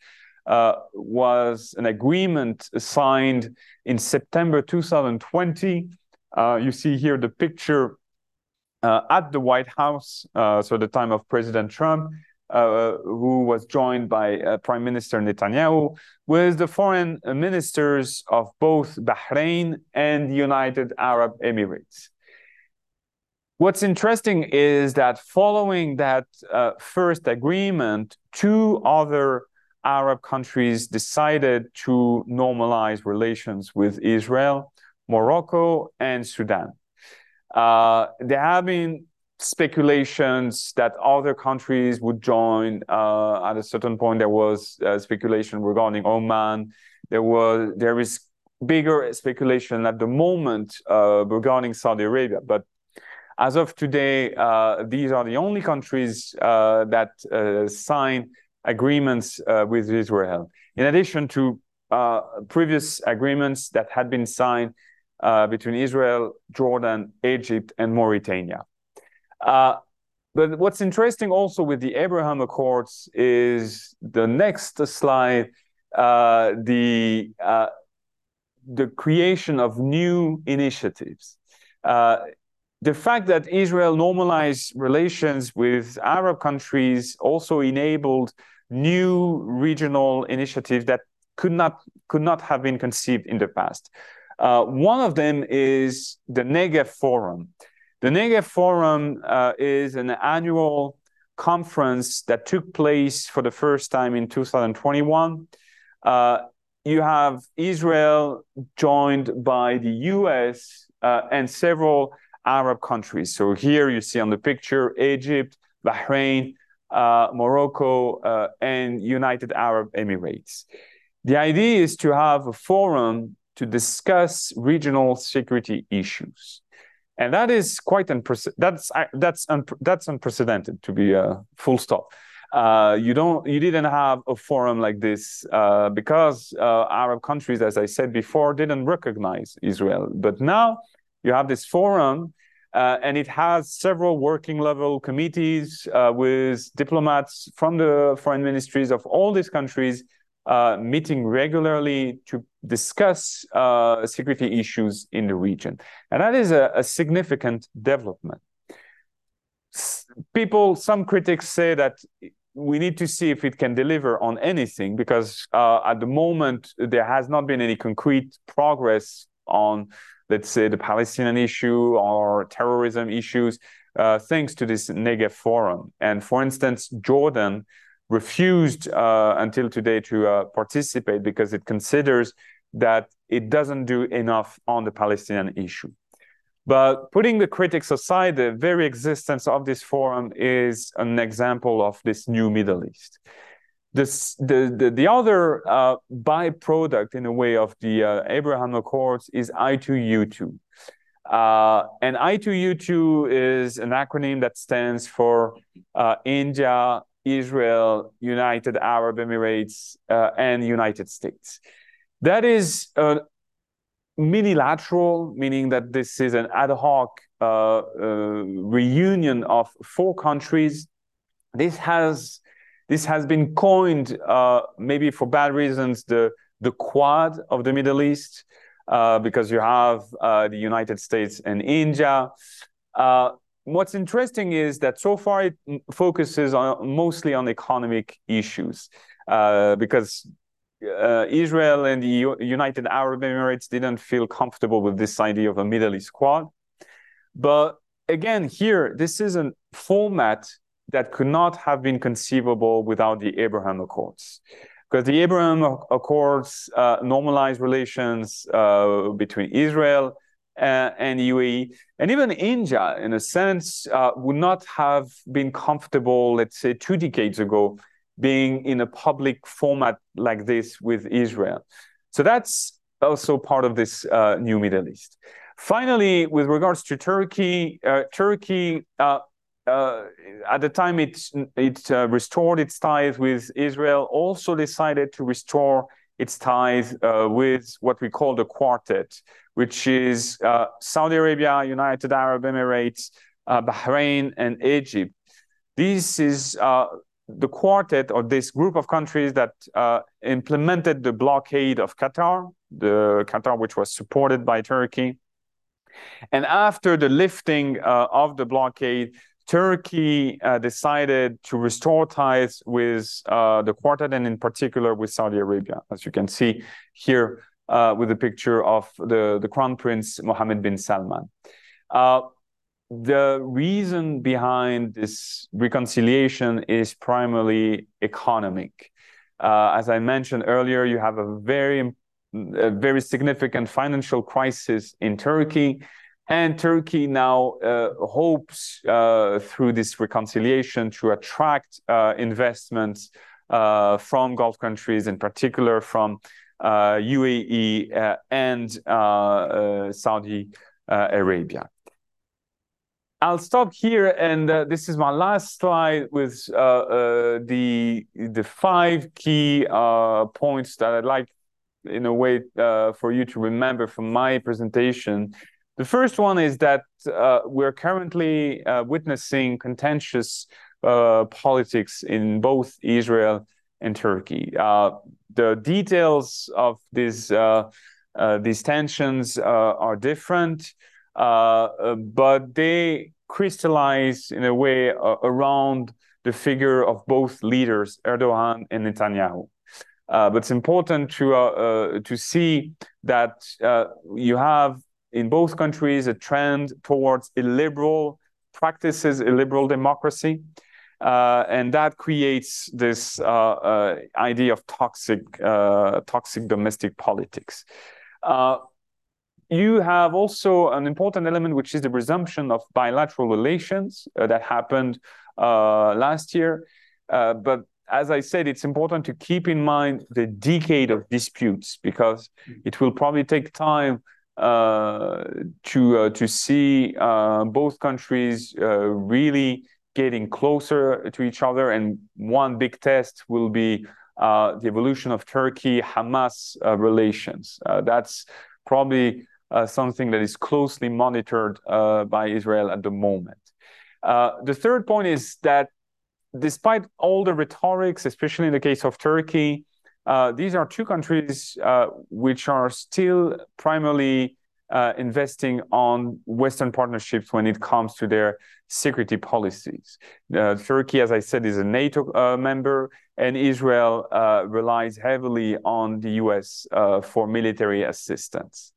uh, was an agreement signed in September 2020. Uh, you see here the picture uh, at the White House, uh, so the time of President Trump, uh, who was joined by uh, Prime Minister Netanyahu, with the foreign ministers of both Bahrain and the United Arab Emirates. What's interesting is that following that first agreement, two other Arab countries decided to normalize relations with Israel, Morocco, and Sudan. Uh, there have been speculations that other countries would join. Uh, at a certain point, there was uh, speculation regarding Oman. There was there is bigger speculation at the moment uh, regarding Saudi Arabia, but as of today, uh, these are the only countries uh, that sign agreements uh, with Israel, in addition to uh, previous agreements that had been signed uh, between Israel, Jordan, Egypt, and Mauritania. Uh, but what's interesting also with the Abraham Accords is the next slide, uh, the uh, the creation of new initiatives the fact that Israel normalized relations with Arab countries also enabled new regional initiatives that could not could not have been conceived in the past. Uh, one of them is the Negev Forum. The Negev Forum uh, is an annual conference that took place for the first time in 2021. Uh, you have Israel joined by the US uh, and several Arab countries. So here you see on the picture Egypt, Bahrain, uh, Morocco, uh, and United Arab Emirates. The idea is to have a forum to discuss regional security issues. And that is quite unprecedented. That's, that's, that's unprecedented to be a full stop. Uh, you don't, you didn't have a forum like this uh, because uh, Arab countries, as I said before, didn't recognize Israel. But now you have this forum uh, and it has several working level committees uh, with diplomats from the foreign ministries of all these countries uh, meeting regularly to discuss uh, security issues in the region. And that is a, a significant development. People, some critics say that we need to see if it can deliver on anything because uh, at the moment there has not been any concrete progress on let's say, the Palestinian issue or terrorism issues, uh, thanks to this Negev Forum. And for instance, Jordan refused uh, until today to uh, participate because it considers that it doesn't do enough on the Palestinian issue. But putting the critics aside, the very existence of this forum is an example of this new Middle East. This, the, the, the other uh, byproduct, in a way, of the uh, Abraham Accords is I2U2. Uh, and I2U2 is an acronym that stands for uh, India, Israel, United Arab Emirates, uh, and United States. That is a minilateral, meaning that this is an ad hoc uh, reunion of four countries. This has this has been coined, uh, maybe for bad reasons, the the Quad of the Middle East, uh, because you have uh, the United States and India. What's interesting is that so far it focuses on mostly on economic issues, uh, because uh, Israel and the United Arab Emirates didn't feel comfortable with this idea of a Middle East Quad. But again, here, this is a format that could not have been conceivable without the Abraham Accords. Because the Abraham Accords uh, normalized relations uh, between Israel and, and UAE, and even India, in a sense, uh, would not have been comfortable, let's say, two decades ago, being in a public format like this with Israel. So that's also part of this uh, new Middle East. Finally, with regards to Turkey, uh, Turkey uh, uh, at the time it it uh, restored its ties with Israel, also decided to restore its ties uh, with what we call the quartet, which is uh, Saudi Arabia, United Arab Emirates, uh, Bahrain, and Egypt. This is uh, the quartet or this group of countries that implemented the blockade of Qatar, the Qatar which was supported by Turkey. And after the lifting of the blockade, Turkey uh, decided to restore ties with uh, the Quartet and, in particular, with Saudi Arabia, as you can see here uh, with a picture of the, the Crown Prince Mohammed bin Salman. Uh, the reason behind this reconciliation is primarily economic. Uh, as I mentioned earlier, you have a very, a very significant financial crisis in Turkey and Turkey now uh, hopes uh, through this reconciliation to attract uh, investments uh, from Gulf countries, in particular from UAE uh, uh, and Saudi Arabia. I'll stop here, and this is my last slide with the the five key points that I'd like, in a way, for you to remember from my presentation. The first one is that uh, we're currently uh, witnessing contentious uh, politics in both Israel and Turkey. Uh, the details of these uh, uh, these tensions uh, are different, uh, uh, but they crystallize in a way around the figure of both leaders, Erdogan and Netanyahu. but it's important to to see that you have in both countries a trend towards illiberal practices, illiberal democracy. Uh, and that creates this uh, uh, idea of toxic, uh, toxic domestic politics. You have also an important element, which is the resumption of bilateral relations that happened last year. but as I said, it's important to keep in mind the decade of disputes because it will probably take time uh, to uh, to see uh, both countries really getting closer to each other. And one big test will be uh, the evolution of Turkey-Hamas uh, relations. Uh, that's probably something that is closely monitored by Israel at the moment. the third point is that despite all the rhetorics, especially in the case of Turkey, uh, these are two countries uh, which are still primarily uh, investing on Western partnerships when it comes to their security policies. Uh, Turkey, as I said, is a NATO uh, member, and Israel uh, relies heavily on the US for military assistance.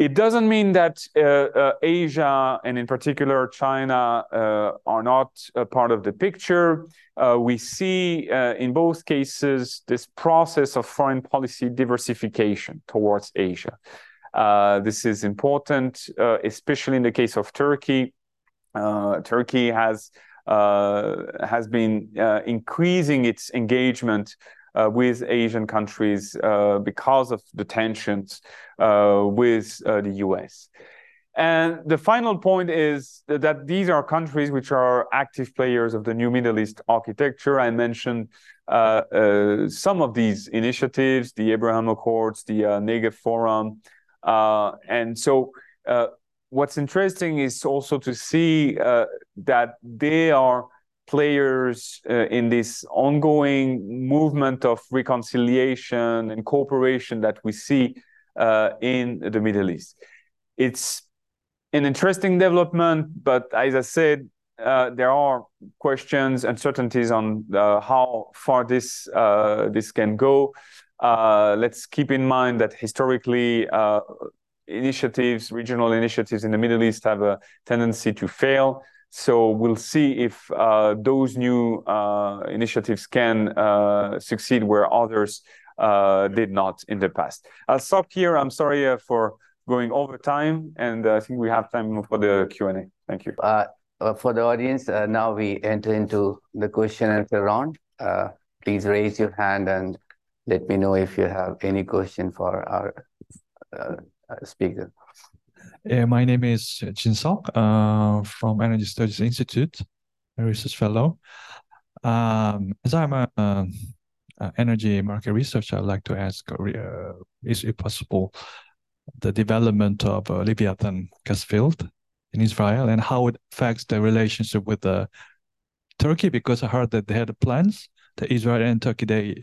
It doesn't mean that uh, uh, Asia and in particular China uh, are not a part of the picture. Uh, we see uh, in both cases this process of foreign policy diversification towards Asia. Uh, this is important, especially in the case of Turkey. Turkey has has been increasing its engagement uh, with Asian countries uh, because of the tensions uh, with the US. And the final point is that these are countries which are active players of the new Middle East architecture. I mentioned uh, uh, some of these initiatives, the Abraham Accords, the uh, Negev Forum. And so what's interesting is also to see that they are players uh, in this ongoing movement of reconciliation and cooperation that we see uh, in the Middle East. It's an interesting development, but as I said, uh, there are questions, uncertainties on uh, how far this uh, this can go. Uh, let's keep in mind that historically, uh, initiatives, regional initiatives in the Middle East have a tendency to fail. So we'll see if uh, those new uh, initiatives can uh, succeed where others did not in the past. I'll stop here. I'm sorry for going over time, and I think we have time for the Q&A. Thank you. for the audience, now we enter into the question and answer round. please raise your hand and let me know if you have any question for our speaker. Uh, my name is Jin Sok uh, from Energy Studies Institute, a research fellow. Um, as I'm a, a, energy market researcher, I'd like to ask, uh, is it possible the development of a Leviathan gas field in Israel and how it affects the relationship with the Turkey? Because I heard that they had plans, the Israel and Turkey, they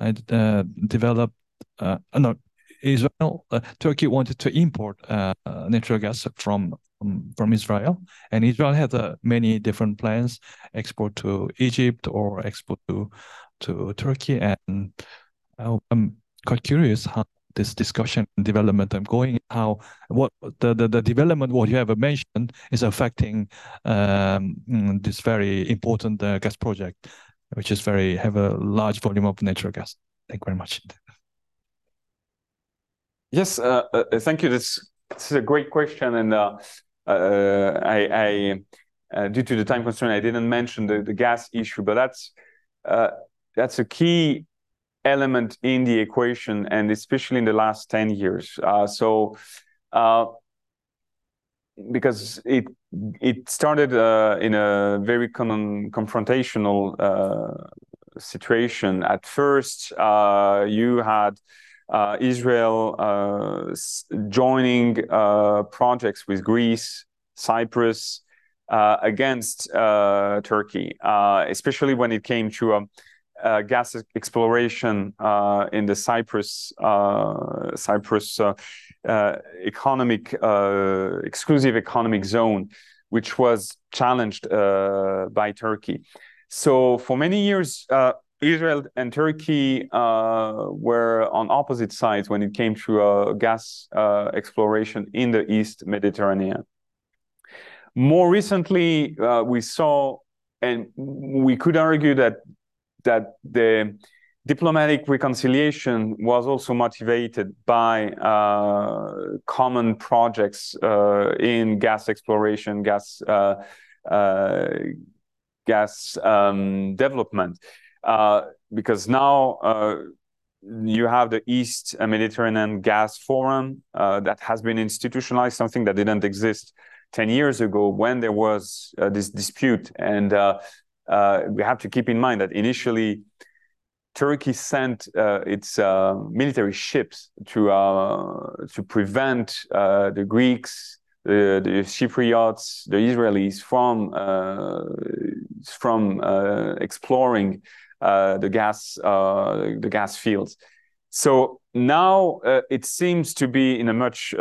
uh, developed, uh, no, Israel, uh, Turkey wanted to import uh, natural gas from um, from Israel, and Israel had uh, many different plans: export to Egypt or export to to Turkey. And I'm quite curious how this discussion and development I'm going, how what the, the, the development what you have mentioned is affecting um, this very important uh, gas project, which is very have a large volume of natural gas. Thank you very much. Yes, uh, uh, thank you. This, this, is a great question, and uh, uh I, I uh, due to the time constraint, I didn't mention the, the gas issue, but that's uh, that's a key element in the equation, and especially in the last ten years. so, because it it started in a very con- confrontational situation. At first, you had uh, Israel uh, joining uh, projects with Greece, Cyprus against Turkey, especially when it came to um, uh, gas exploration uh, in the Cyprus uh, Cyprus economic exclusive economic zone, which was challenged by Turkey. So for many years, Israel and Turkey uh, were on opposite sides when it came to uh, gas uh, exploration in the East Mediterranean. More recently, uh, we saw, and we could argue that that the diplomatic reconciliation was also motivated by uh, common projects uh, in gas exploration, gas gas um, development. Uh, because now uh, you have the East Mediterranean Gas Forum uh, that has been institutionalized, something that didn't exist 10 years ago when there was this dispute. And we have to keep in mind that initially, Turkey sent uh, its uh, military ships to uh, to prevent the Greeks, the, the, Cypriots, the Israelis from from exploring uh, the gas uh, the gas fields. So now uh, it seems to be in a much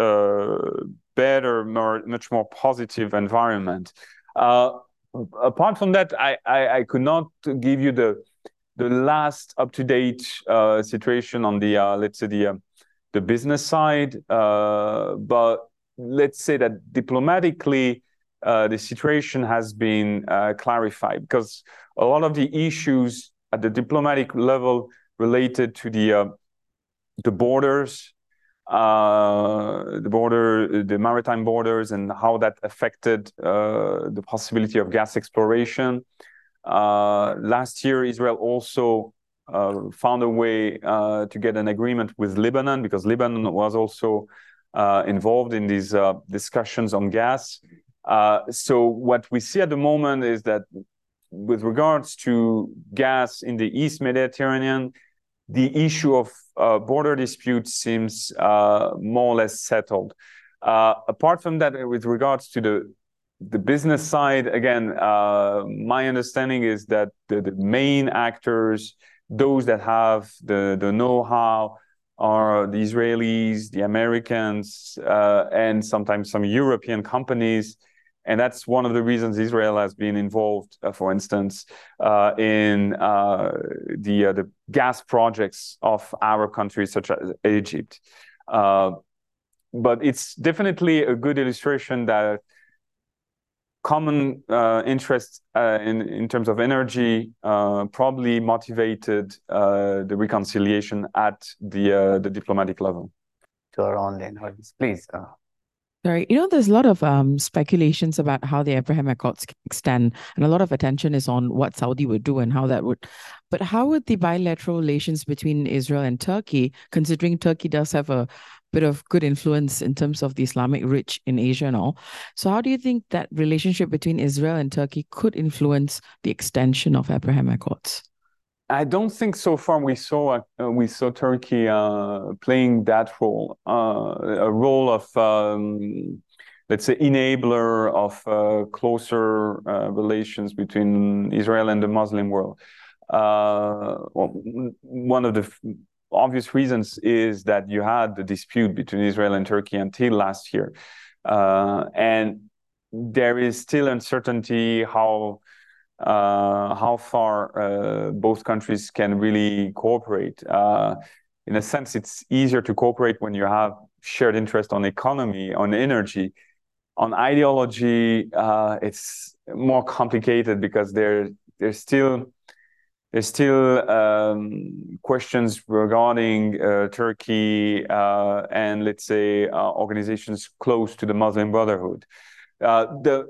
better, more much more positive environment. apart from that, I, I, I could not give you the the last up to date uh, situation on the uh, let's say the uh, the business side, but let's say that diplomatically the situation has been clarified because a lot of the issues at the diplomatic level related to the uh, the borders, uh, the border, the maritime borders, and how that affected uh, the possibility of gas exploration. Uh, last year, Israel also uh, found a way uh, to get an agreement with Lebanon because Lebanon was also involved in these discussions on gas. so what we see at the moment is that with regards to gas in the East Mediterranean, the issue of border disputes seems more or less settled. Apart from that, with regards to the the business side, again, uh, my understanding is that the, the, main actors, those that have the, the know-how, are the Israelis, the Americans, uh, and sometimes some European companies And that's one of the reasons Israel has been involved, uh, for instance, uh, in uh, the uh, the gas projects of Arab countries such as Egypt. Uh, but it's definitely a good illustration that common uh, interests uh, in in terms of energy uh, probably motivated uh, the reconciliation at the the diplomatic level. To our online audience, please. Sorry, you know, there's a lot of um, speculations about how the Abraham Accords extend, and a lot of attention is on what Saudi would do and how that would. But how would the bilateral relations between Israel and Turkey, considering Turkey does have a bit of good influence in terms of the Islamic rich in Asia and all. So, how do you think that relationship between Israel and Turkey could influence the extension of Abraham Accords? I don't think so far we saw uh, we saw Turkey uh, playing that role, uh, a role of um, let's say enabler of uh, closer uh, relations between Israel and the Muslim world. Uh, well, one of the obvious reasons is that you had the dispute between Israel and Turkey until last year, and there is still uncertainty how uh, how far uh, both countries can really cooperate. Uh, in a sense, it's easier to cooperate when you have shared interest on economy, on energy. On ideology, uh, it's more complicated because there there's still there's still um, questions regarding uh, Turkey uh, and let's say organizations close to the Muslim Brotherhood. the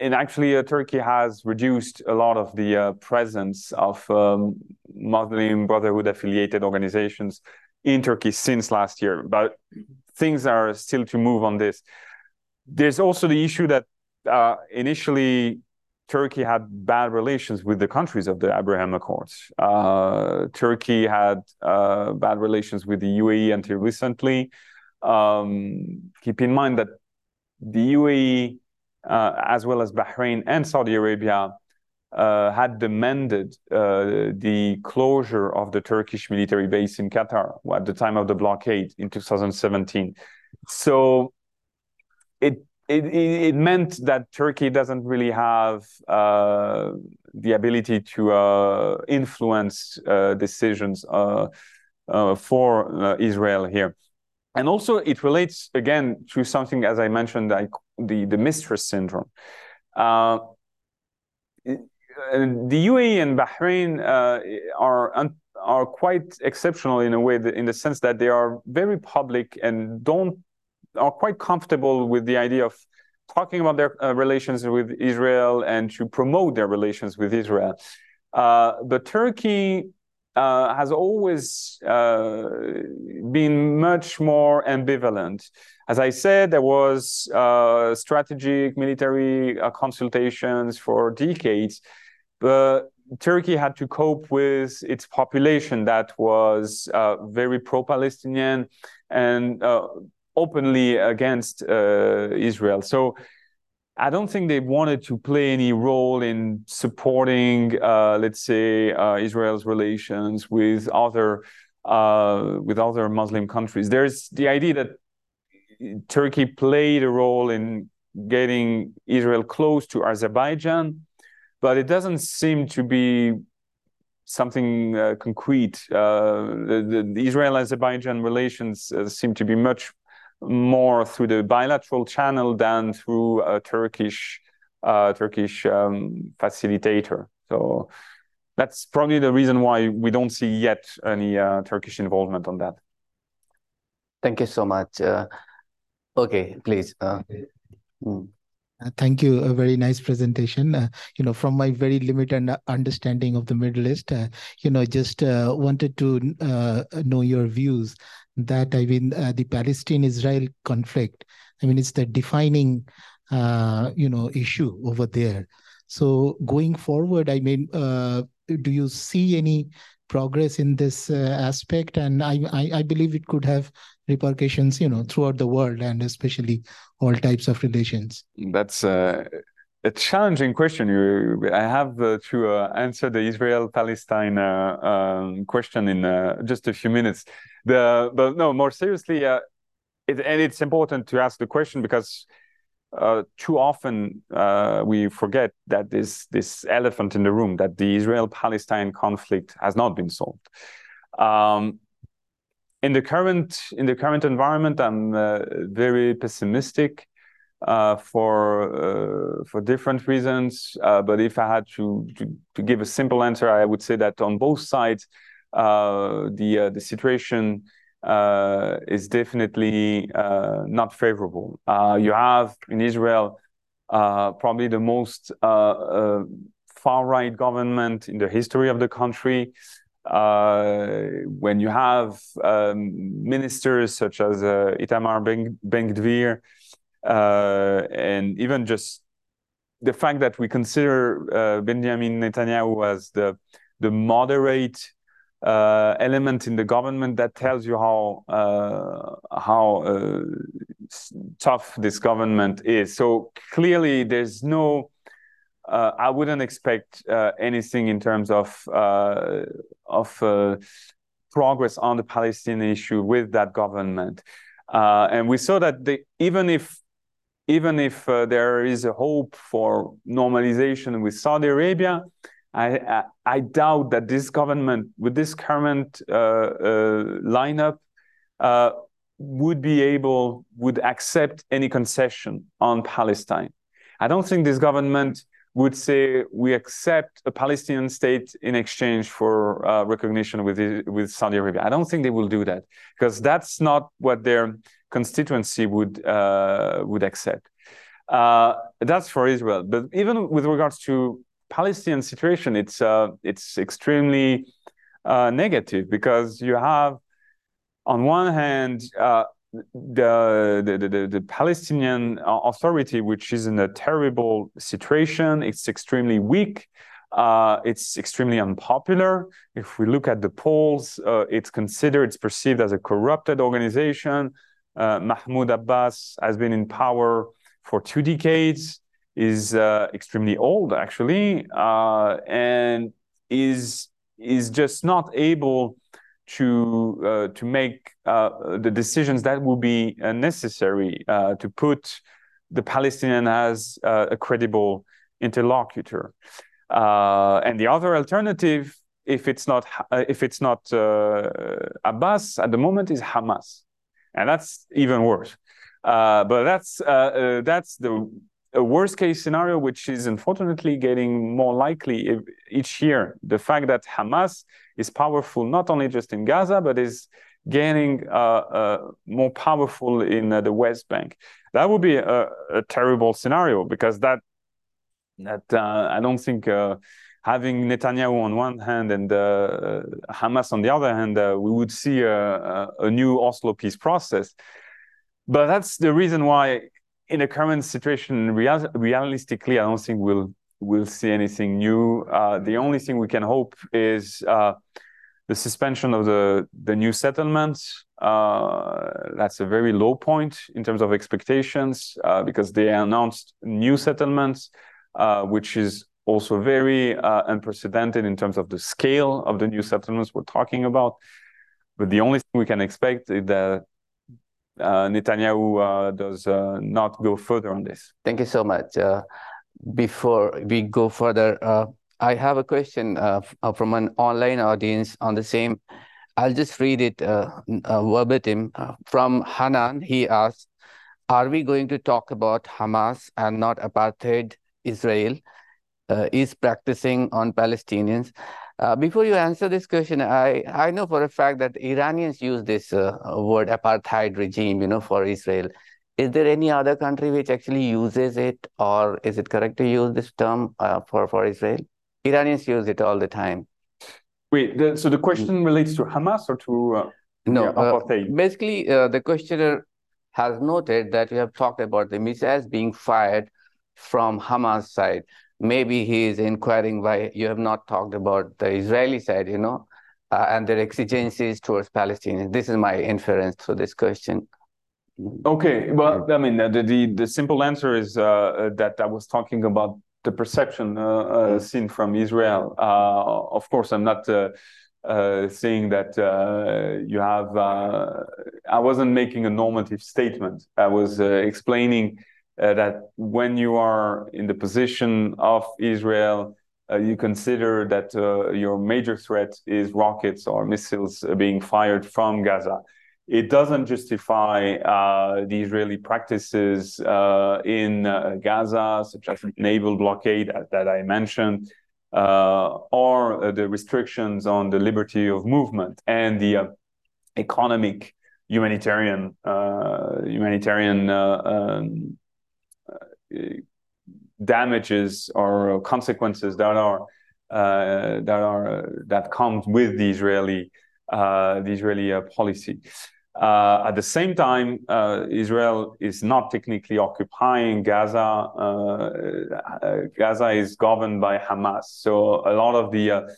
and actually, uh, Turkey has reduced a lot of the uh, presence of um, Muslim Brotherhood affiliated organizations in Turkey since last year. But things are still to move on this. There's also the issue that uh, initially Turkey had bad relations with the countries of the Abraham Accords. Uh, Turkey had uh, bad relations with the UAE until recently. Um, keep in mind that the UAE uh, as well as Bahrain and Saudi Arabia, uh, had demanded uh, the closure of the Turkish military base in Qatar at the time of the blockade in 2017. So it it, it meant that Turkey doesn't really have uh, the ability to uh, influence uh, decisions for Israel here. And also, it relates again to something, as I mentioned, like the, the mistress syndrome. Uh, the UAE and Bahrain uh, are are quite exceptional in a way, that, in the sense that they are very public and don't are quite comfortable with the idea of talking about their uh, relations with Israel and to promote their relations with Israel. Uh, but Turkey uh, has always uh, been much more ambivalent. As I said, there was uh, strategic military uh, consultations for decades, but Turkey had to cope with its population that was very pro-Palestinian and openly against Israel. So I don't think they wanted to play any role in supporting, uh, let's say, uh, Israel's relations with other uh, with other Muslim countries. There's the idea that Turkey played a role in getting Israel close to Azerbaijan, but it doesn't seem to be something uh, concrete. Uh, the, the Israel-Azerbaijan relations uh, seem to be much more through the bilateral channel than through a Turkish uh, Turkish um, facilitator. So that's probably the reason why we don't see yet any uh, Turkish involvement on that. Thank you so much. Uh, okay, please. Uh, mm. Uh, thank you. A very nice presentation. Uh, you know, from my very limited understanding of the Middle East, uh, you know, just uh, wanted to uh, know your views that I mean uh, the Palestine-Israel conflict. I mean, it's the defining, you know, issue over there. So going forward, I mean, do you see any progress in this aspect? And I, I, I believe it could have repercussions, you know, throughout the world and especially all types of relations? That's uh, a challenging question. You, I have uh, to uh, answer the Israel-Palestine uh, um, question in uh, just a few minutes. The but no, more seriously, uh, it, and it's important to ask the question because uh, too often uh, we forget that this this elephant in the room, that the Israel-Palestine conflict has not been solved. Um, in the current in the current environment, I'm uh, very pessimistic uh, for uh, for different reasons. Uh, but if I had to, to, to give a simple answer, I would say that on both sides, the the situation is definitely not favorable. you have in Israel probably the most far right government in the history of the country. Uh, when you have um, ministers such as uh, Itamar Ben, ben Gvir, uh, and even just the fact that we consider uh, Benjamin Netanyahu as the the moderate uh, element in the government that tells you how uh, how uh, tough this government is. So clearly, there's no. Uh, I wouldn't expect anything in terms of of progress on the Palestinian issue with that government. and we saw that they, even if even if uh, there is a hope for normalization with Saudi Arabia, I, I, I doubt that this government, with this current uh, uh, lineup, uh, would be able, would accept any concession on Palestine. I don't think this government would say we accept a Palestinian state in exchange for uh, recognition with with Saudi Arabia. I don't think they will do that because that's not what their constituency would uh, would accept. Uh, that's for Israel, but even with regards to Palestinian situation, it's uh, it's extremely uh, negative because you have, on one hand, uh, the, the, the the Palestinian Authority, which is in a terrible situation. It's extremely weak. Uh, it's extremely unpopular. If we look at the polls, uh, it's considered, it's perceived as a corrupted organization. Uh, Mahmoud Abbas has been in power for two decades, is uh, extremely old actually, uh, and is is just not able to uh, to make uh, the decisions that will be uh, necessary to put the Palestinian as a credible interlocutor. and the other alternative, if it's not if it's not Abbas at the moment, is Hamas and that's even worse. Uh, but that's uh, uh, that's the worst case scenario, which is unfortunately getting more likely each year. The fact that Hamas is powerful not only just in Gaza, but is gaining uh, uh, more powerful in uh, the West Bank. That would be a, a terrible scenario because that that I don't think having Netanyahu on one hand and uh, Hamas on the other hand, uh, we would see a, a, new Oslo peace process. But that's the reason why, in the current situation, real, realistically, I don't think we'll we'll see anything new. Uh, the only thing we can hope is uh, the suspension of the the new settlements. Uh, that's a very low point in terms of expectations uh, because they announced new settlements, which is also very uh, unprecedented in terms of the scale of the new settlements we're talking about. But the only thing we can expect is that uh, Netanyahu uh, does uh, not go further on this. Thank you so much. Uh, before we go further, uh, I have a question from an online audience on the same. I'll just read it verbatim from Hanan. He asks, "Are we going to talk about Hamas and not apartheid Israel?" Uh, is practicing on Palestinians. Uh, before you answer this question, I, I know for a fact that Iranians use this uh, word apartheid regime, you know, for Israel. Is there any other country which actually uses it, or is it correct to use this term uh, for, for Israel? Iranians use it all the time. Wait, the, so the question relates to Hamas or to uh, no? Uh, apartheid? basically, the questioner has noted that you have talked about the missiles being fired from Hamas side maybe he is inquiring why you have not talked about the Israeli side, you know, uh, and their exigencies towards Palestinians. This is my inference to this question. Okay, well, I mean, the the, the simple answer is uh, that I was talking about the perception uh, uh mm. seen from Israel. Uh, of course, I'm not. Uh, saying that you have, I wasn't making a normative statement. I was explaining uh, that when you are in the position of Israel, uh, you consider that uh, your major threat is rockets or missiles being fired from Gaza. It doesn't justify uh, the Israeli practices uh, in Gaza, such as naval blockade that I mentioned, or the restrictions on the liberty of movement and the economic humanitarian humanitarian um, damages or consequences that are uh, that are that comes with the Israeli uh, the Israeli uh, policy. Uh, at the same time, uh, Israel is not technically occupying Gaza. Uh, Gaza is governed by Hamas, so a lot of the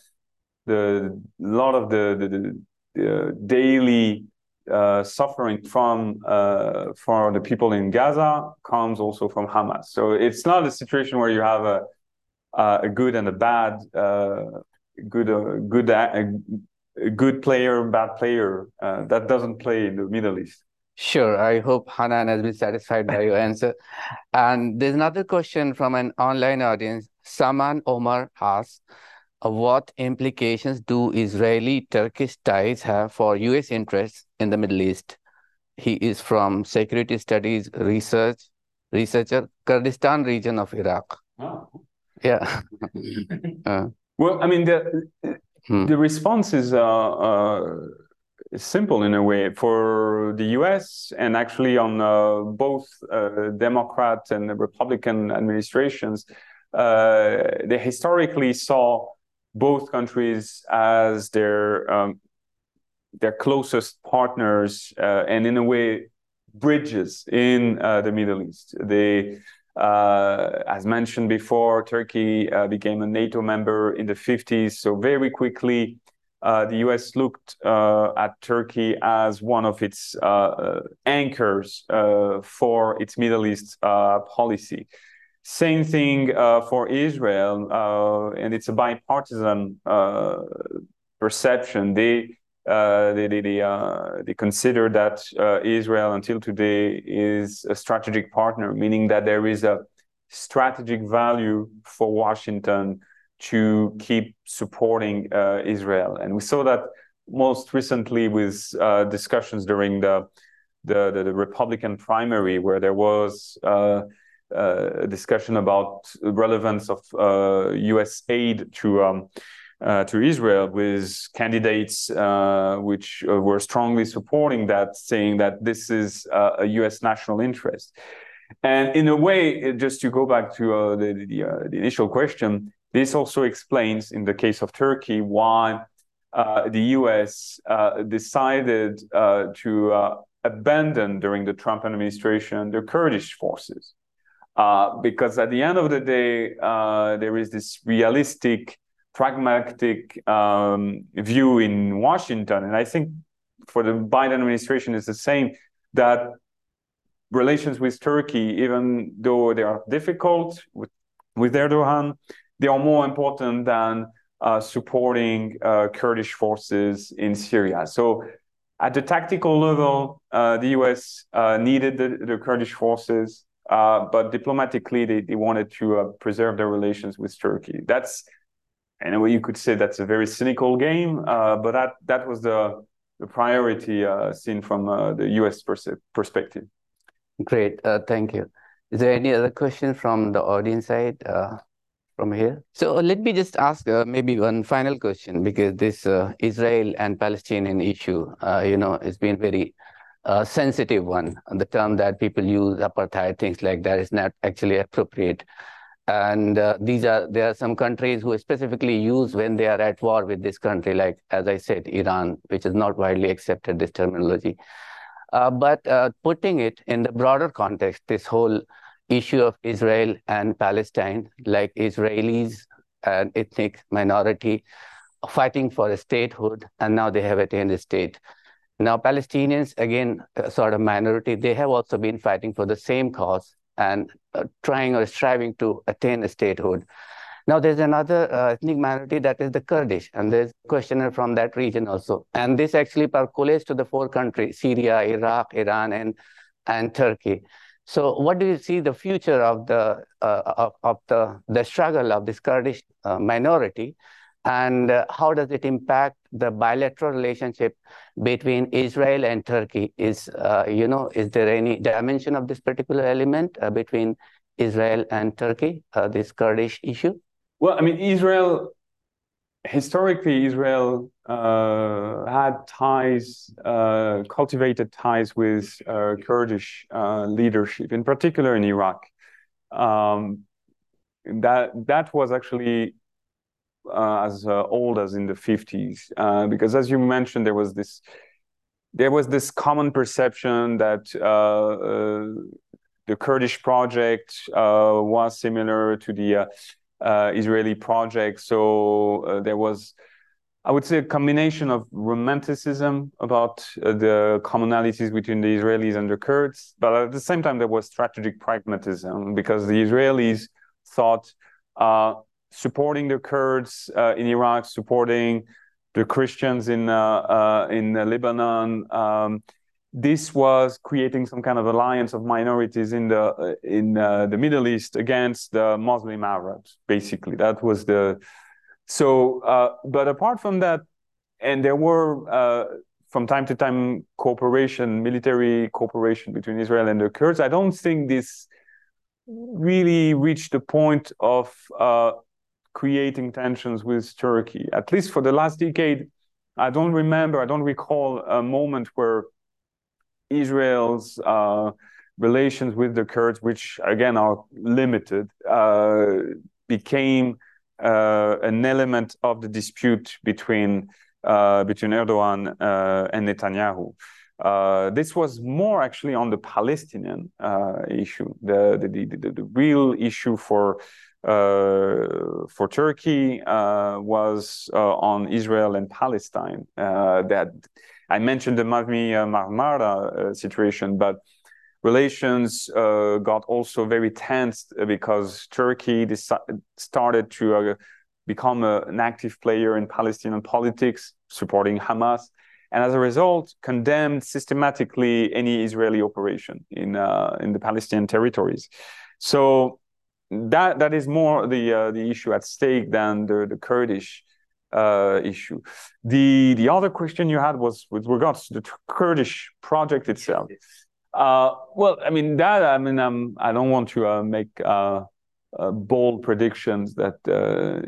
the lot of the, the, the daily uh, suffering from uh, for the people in Gaza comes also from Hamas. So it's not a situation where you have a a good and a bad, uh, good uh, good a, good player, bad player. That doesn't play in the Middle East. Sure. I hope Hanan has been satisfied by your answer. And there's another question from an online audience. Saman Omar asks, what implications do Israeli-Turkish ties have for U.S. interests in the Middle East? He is from Security Studies Research researcher, Kurdistan region of Iraq. Oh. Yeah. *laughs* uh, well, I mean, the hmm. the response is uh, uh, simple in a way for the U.S. and actually on uh, both uh, Democrat and Republican administrations. Uh, they historically saw both countries as their um, their closest partners uh, and in a way bridges in uh, the Middle East. They, uh, as mentioned before, Turkey uh, became a NATO member in the 50s. So very quickly, uh, the U.S. looked uh, at Turkey as one of its anchors for its Middle East policy. Same thing uh, for Israel, uh, and it's a bipartisan uh, perception. They uh, they they they, uh, they consider that uh, Israel until today is a strategic partner, meaning that there is a strategic value for Washington to keep supporting Israel, and we saw that most recently with discussions during the, the the, the Republican primary, where there was uh, discussion about relevance of uh, U.S. aid to um, uh, to Israel, with candidates uh, which uh, were strongly supporting that, saying that this is a U.S. national interest. And in a way, just to go back to the the, the, initial question, this also explains, in the case of Turkey, why the U.S. decided to abandon during the Trump administration the Kurdish forces. Uh, because at the end of the day, uh, there is this realistic, pragmatic um, view in Washington, and I think for the Biden administration is the same that relations with Turkey, even though they are difficult with, with Erdogan, they are more important than uh, supporting uh, Kurdish forces in Syria. So at the tactical level, uh, the US uh, needed the, the Kurdish forces. Uh, but diplomatically, they, they wanted to uh, preserve their relations with Turkey. That's, in a way, you could say that's a very cynical game, uh, but that that was the the priority seen from the U.S. Pers perspective. Great, thank you. Is there any other question from the audience side? from here. So let me just ask uh, maybe one final question because this uh, Israel and Palestinian issue, uh, you know, has been very a sensitive one. The term that people use, apartheid, things like that, is not actually appropriate. And uh, these are there are some countries who specifically use when they are at war with this country, like as I said, Iran, which is not widely accepted this terminology. Uh, but uh, putting it in the broader context, this whole issue of Israel and Palestine, like Israelis and ethnic minority fighting for a statehood, and now they have attained a state. Now, Palestinians, again, sort of minority, they have also been fighting for the same cause and uh, trying or striving to attain a statehood. Now, there's another uh, ethnic minority that is the Kurdish, and there's a questioner from that region also. And this actually percolates to the four countries, Syria, Iraq, Iran, and, and Turkey. So, what do you see the future of the uh, of, of the the struggle of this Kurdish uh, minority, and uh, how does it impact the bilateral relationship between Israel and Turkey? Is uh, you know is there any dimension of this particular element uh, between Israel and Turkey, uh, this Kurdish issue? Well, I mean, Israel historically, Israel uh, had ties, uh, cultivated ties with uh, Kurdish leadership, in particular in Iraq. Um, that that was actually uh, as uh, old as in the 50s, because as you mentioned, there was this there was this common perception that the Kurdish project was similar to the uh, Israeli project. So uh, there was, I would say, a combination of romanticism about uh, the commonalities between the Israelis and the Kurds, but at the same time there was strategic pragmatism because the Israelis thought uh, supporting the Kurds uh, in Iraq, supporting the Christians in uh, in Lebanon. Um, this was creating some kind of alliance of minorities in the uh, in uh, the Middle East against the Muslim Arabs. Basically, that was the so. Uh, but apart from that, and there were uh, from time to time cooperation, military cooperation between Israel and the Kurds. I don't think this really reached the point of uh, creating tensions with Turkey. At least for the last decade, I don't remember. I don't recall a moment where Israel's uh, relations with the Kurds, which again are limited, uh, became uh, an element of the dispute between uh, between Erdogan uh, and Netanyahu. Uh, this was more actually on the Palestinian issue. The the, the the, the real issue for for Turkey was on Israel and Palestine. that I mentioned the Mavi uh, Marmara uh, situation, but relations uh, got also very tense because Turkey started to become a, an active player in Palestinian politics, supporting Hamas, and as a result, condemned systematically any Israeli operation in uh, in the Palestinian territories. So that that is more the uh, the issue at stake than the the Kurdish uh, issue. The the other question you had was with regards to the Kurdish project itself. Uh, well, I mean that I mean um, I don't want to uh, make uh, uh, bold predictions that,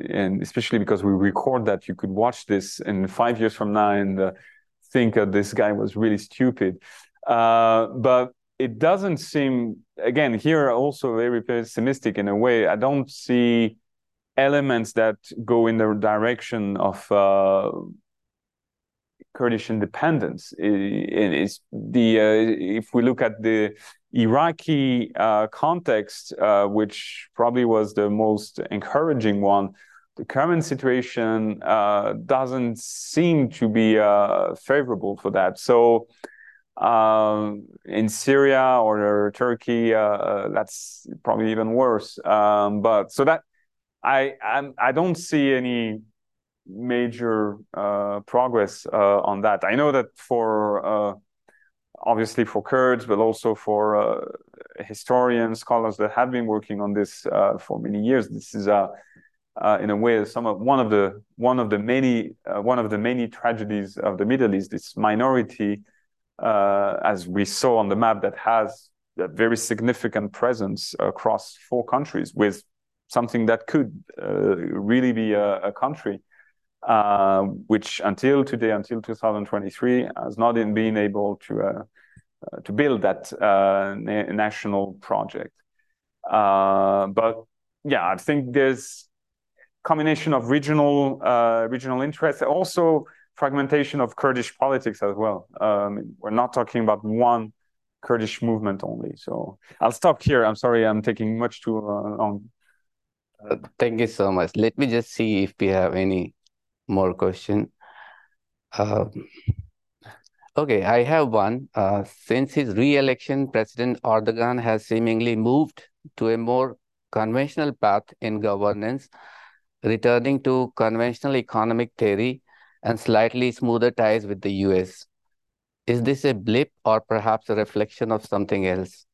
and especially because we record that, you could watch this in five years from now and think that this guy was really stupid. but it doesn't seem again here also very pessimistic in a way. I don't see elements that go in the direction of uh, Kurdish independence. Is the uh, if we look at the Iraqi uh, context, uh, which probably was the most encouraging one, the current situation uh, doesn't seem to be uh, favorable for that. So. Um, in Syria or Turkey, that's probably even worse. Um, but so that I I'm, I don't see any major uh, progress uh, on that. I know that for uh, obviously for Kurds, but also for uh, historians, scholars that have been working on this uh, for many years, this is a uh, in a way some of one of the one of the many one of the many tragedies of the Middle East. This minority, as we saw on the map, that has a very significant presence across four countries with something that could uh, really be a, a country, uh, which until today, until 2023, has not been able to uh, uh, to build that uh, na national project. but yeah, I think there's combination of regional regional interests, also fragmentation of Kurdish politics as well. Um, we're not talking about one Kurdish movement only. So I'll stop here. I'm sorry, I'm taking much too uh, long. Uh, thank you so much. Let me just see if we have any more question. Um, okay, I have one. Uh, since his re-election, President Erdogan has seemingly moved to a more conventional path in governance, returning to conventional economic theory and slightly smoother ties with the US. Is this a blip or perhaps a reflection of something else?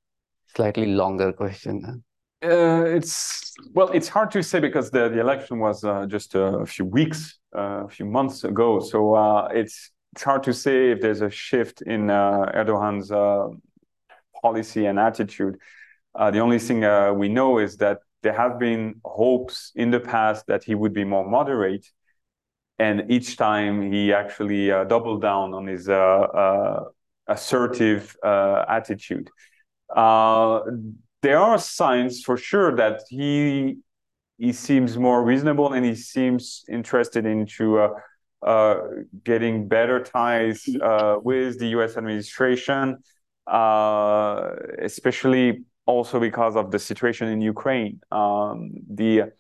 slightly longer question. Uh, it's well, it's hard to say because the, the election was uh, just a few weeks, uh, a few months ago. So uh, it's it's hard to say if there's a shift in uh, Erdogan's uh, policy and attitude. the only thing we know is that there have been hopes in the past that he would be more moderate, and each time he actually doubled down on his assertive attitude there are signs for sure that he he seems more reasonable and he seems interested into uh, uh, getting better ties uh, with the U.S. administration, uh, especially also because of the situation in Ukraine. Um, the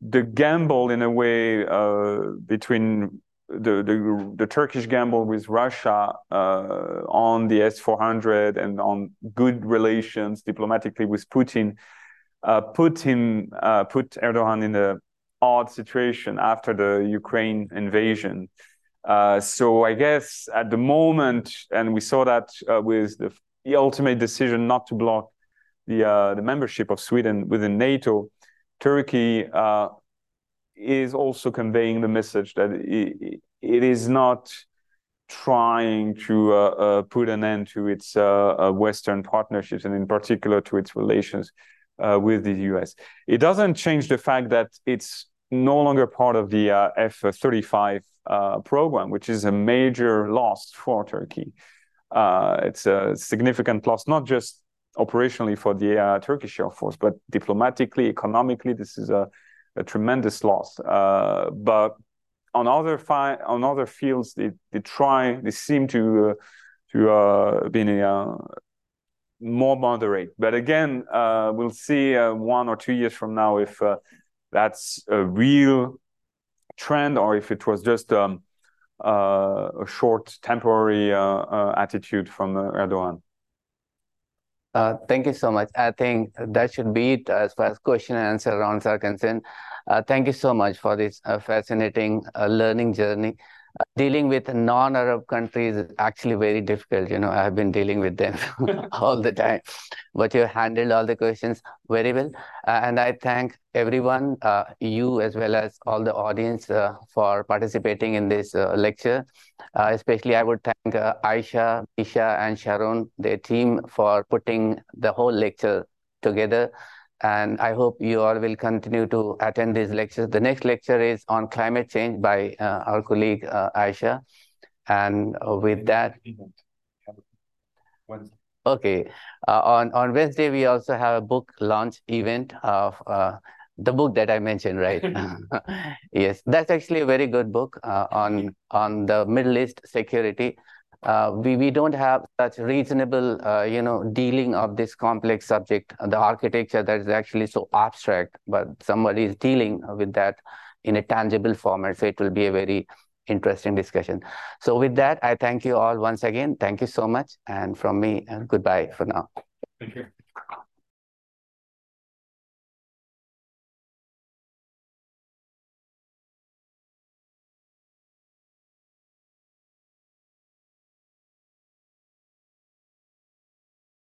the gamble, in a way, uh, between the, the, the Turkish gamble with Russia uh, on the S-400 and on good relations diplomatically with Putin uh, put him uh, put Erdogan in a odd situation after the Ukraine invasion. Uh, so I guess at the moment, and we saw that uh, with the, the, ultimate decision not to block the the membership of Sweden within NATO, Turkey is also conveying the message that it, it is not trying to uh, uh, put an end to its uh, uh Western partnerships and in particular to its relations uh, with the US. It doesn't change the fact that it's no longer part of the uh, F-35 program, which is a major loss for Turkey. it's a significant loss, not just operationally for the Turkish Air Force, but diplomatically, economically, this is a a tremendous loss. Uh, but on other fi- on other fields, they, they try they seem to uh, to uh, be uh, more moderate. But again, uh, we'll see uh, one or two years from now if uh, that's a real trend or if it was just um, uh, a short temporary uh, uh, attitude from uh, Erdogan. Uh, thank you so much. I think that should be it as far as question and answer rounds are concerned. Uh, thank you so much for this uh, fascinating uh, learning journey. Uh, dealing with non-Arab countries is actually very difficult. You know, I've been dealing with them *laughs* *laughs* all the time, but you handled all the questions very well. Uh, and I thank everyone, uh, you as well as all the audience for participating in this lecture. especially, I would thank Aisha, Misha, and Sharon, their team for putting the whole lecture together and I hope you all will continue to attend these lectures. The next lecture is on climate change by uh, our colleague uh, Aisha. And uh, with that, okay, uh, on, on Wednesday, we also have a book launch event of uh, the book that I mentioned, right? *laughs* *laughs* yes, that's actually a very good book uh, on, on the Middle East security uh, we, we don't have such reasonable, uh, you know, dealing of this complex subject, the architecture that is actually so abstract, but somebody is dealing with that in a tangible format. So it will be a very interesting discussion. So with that, I thank you all once again. Thank you so much. And from me, goodbye for now. Thank you.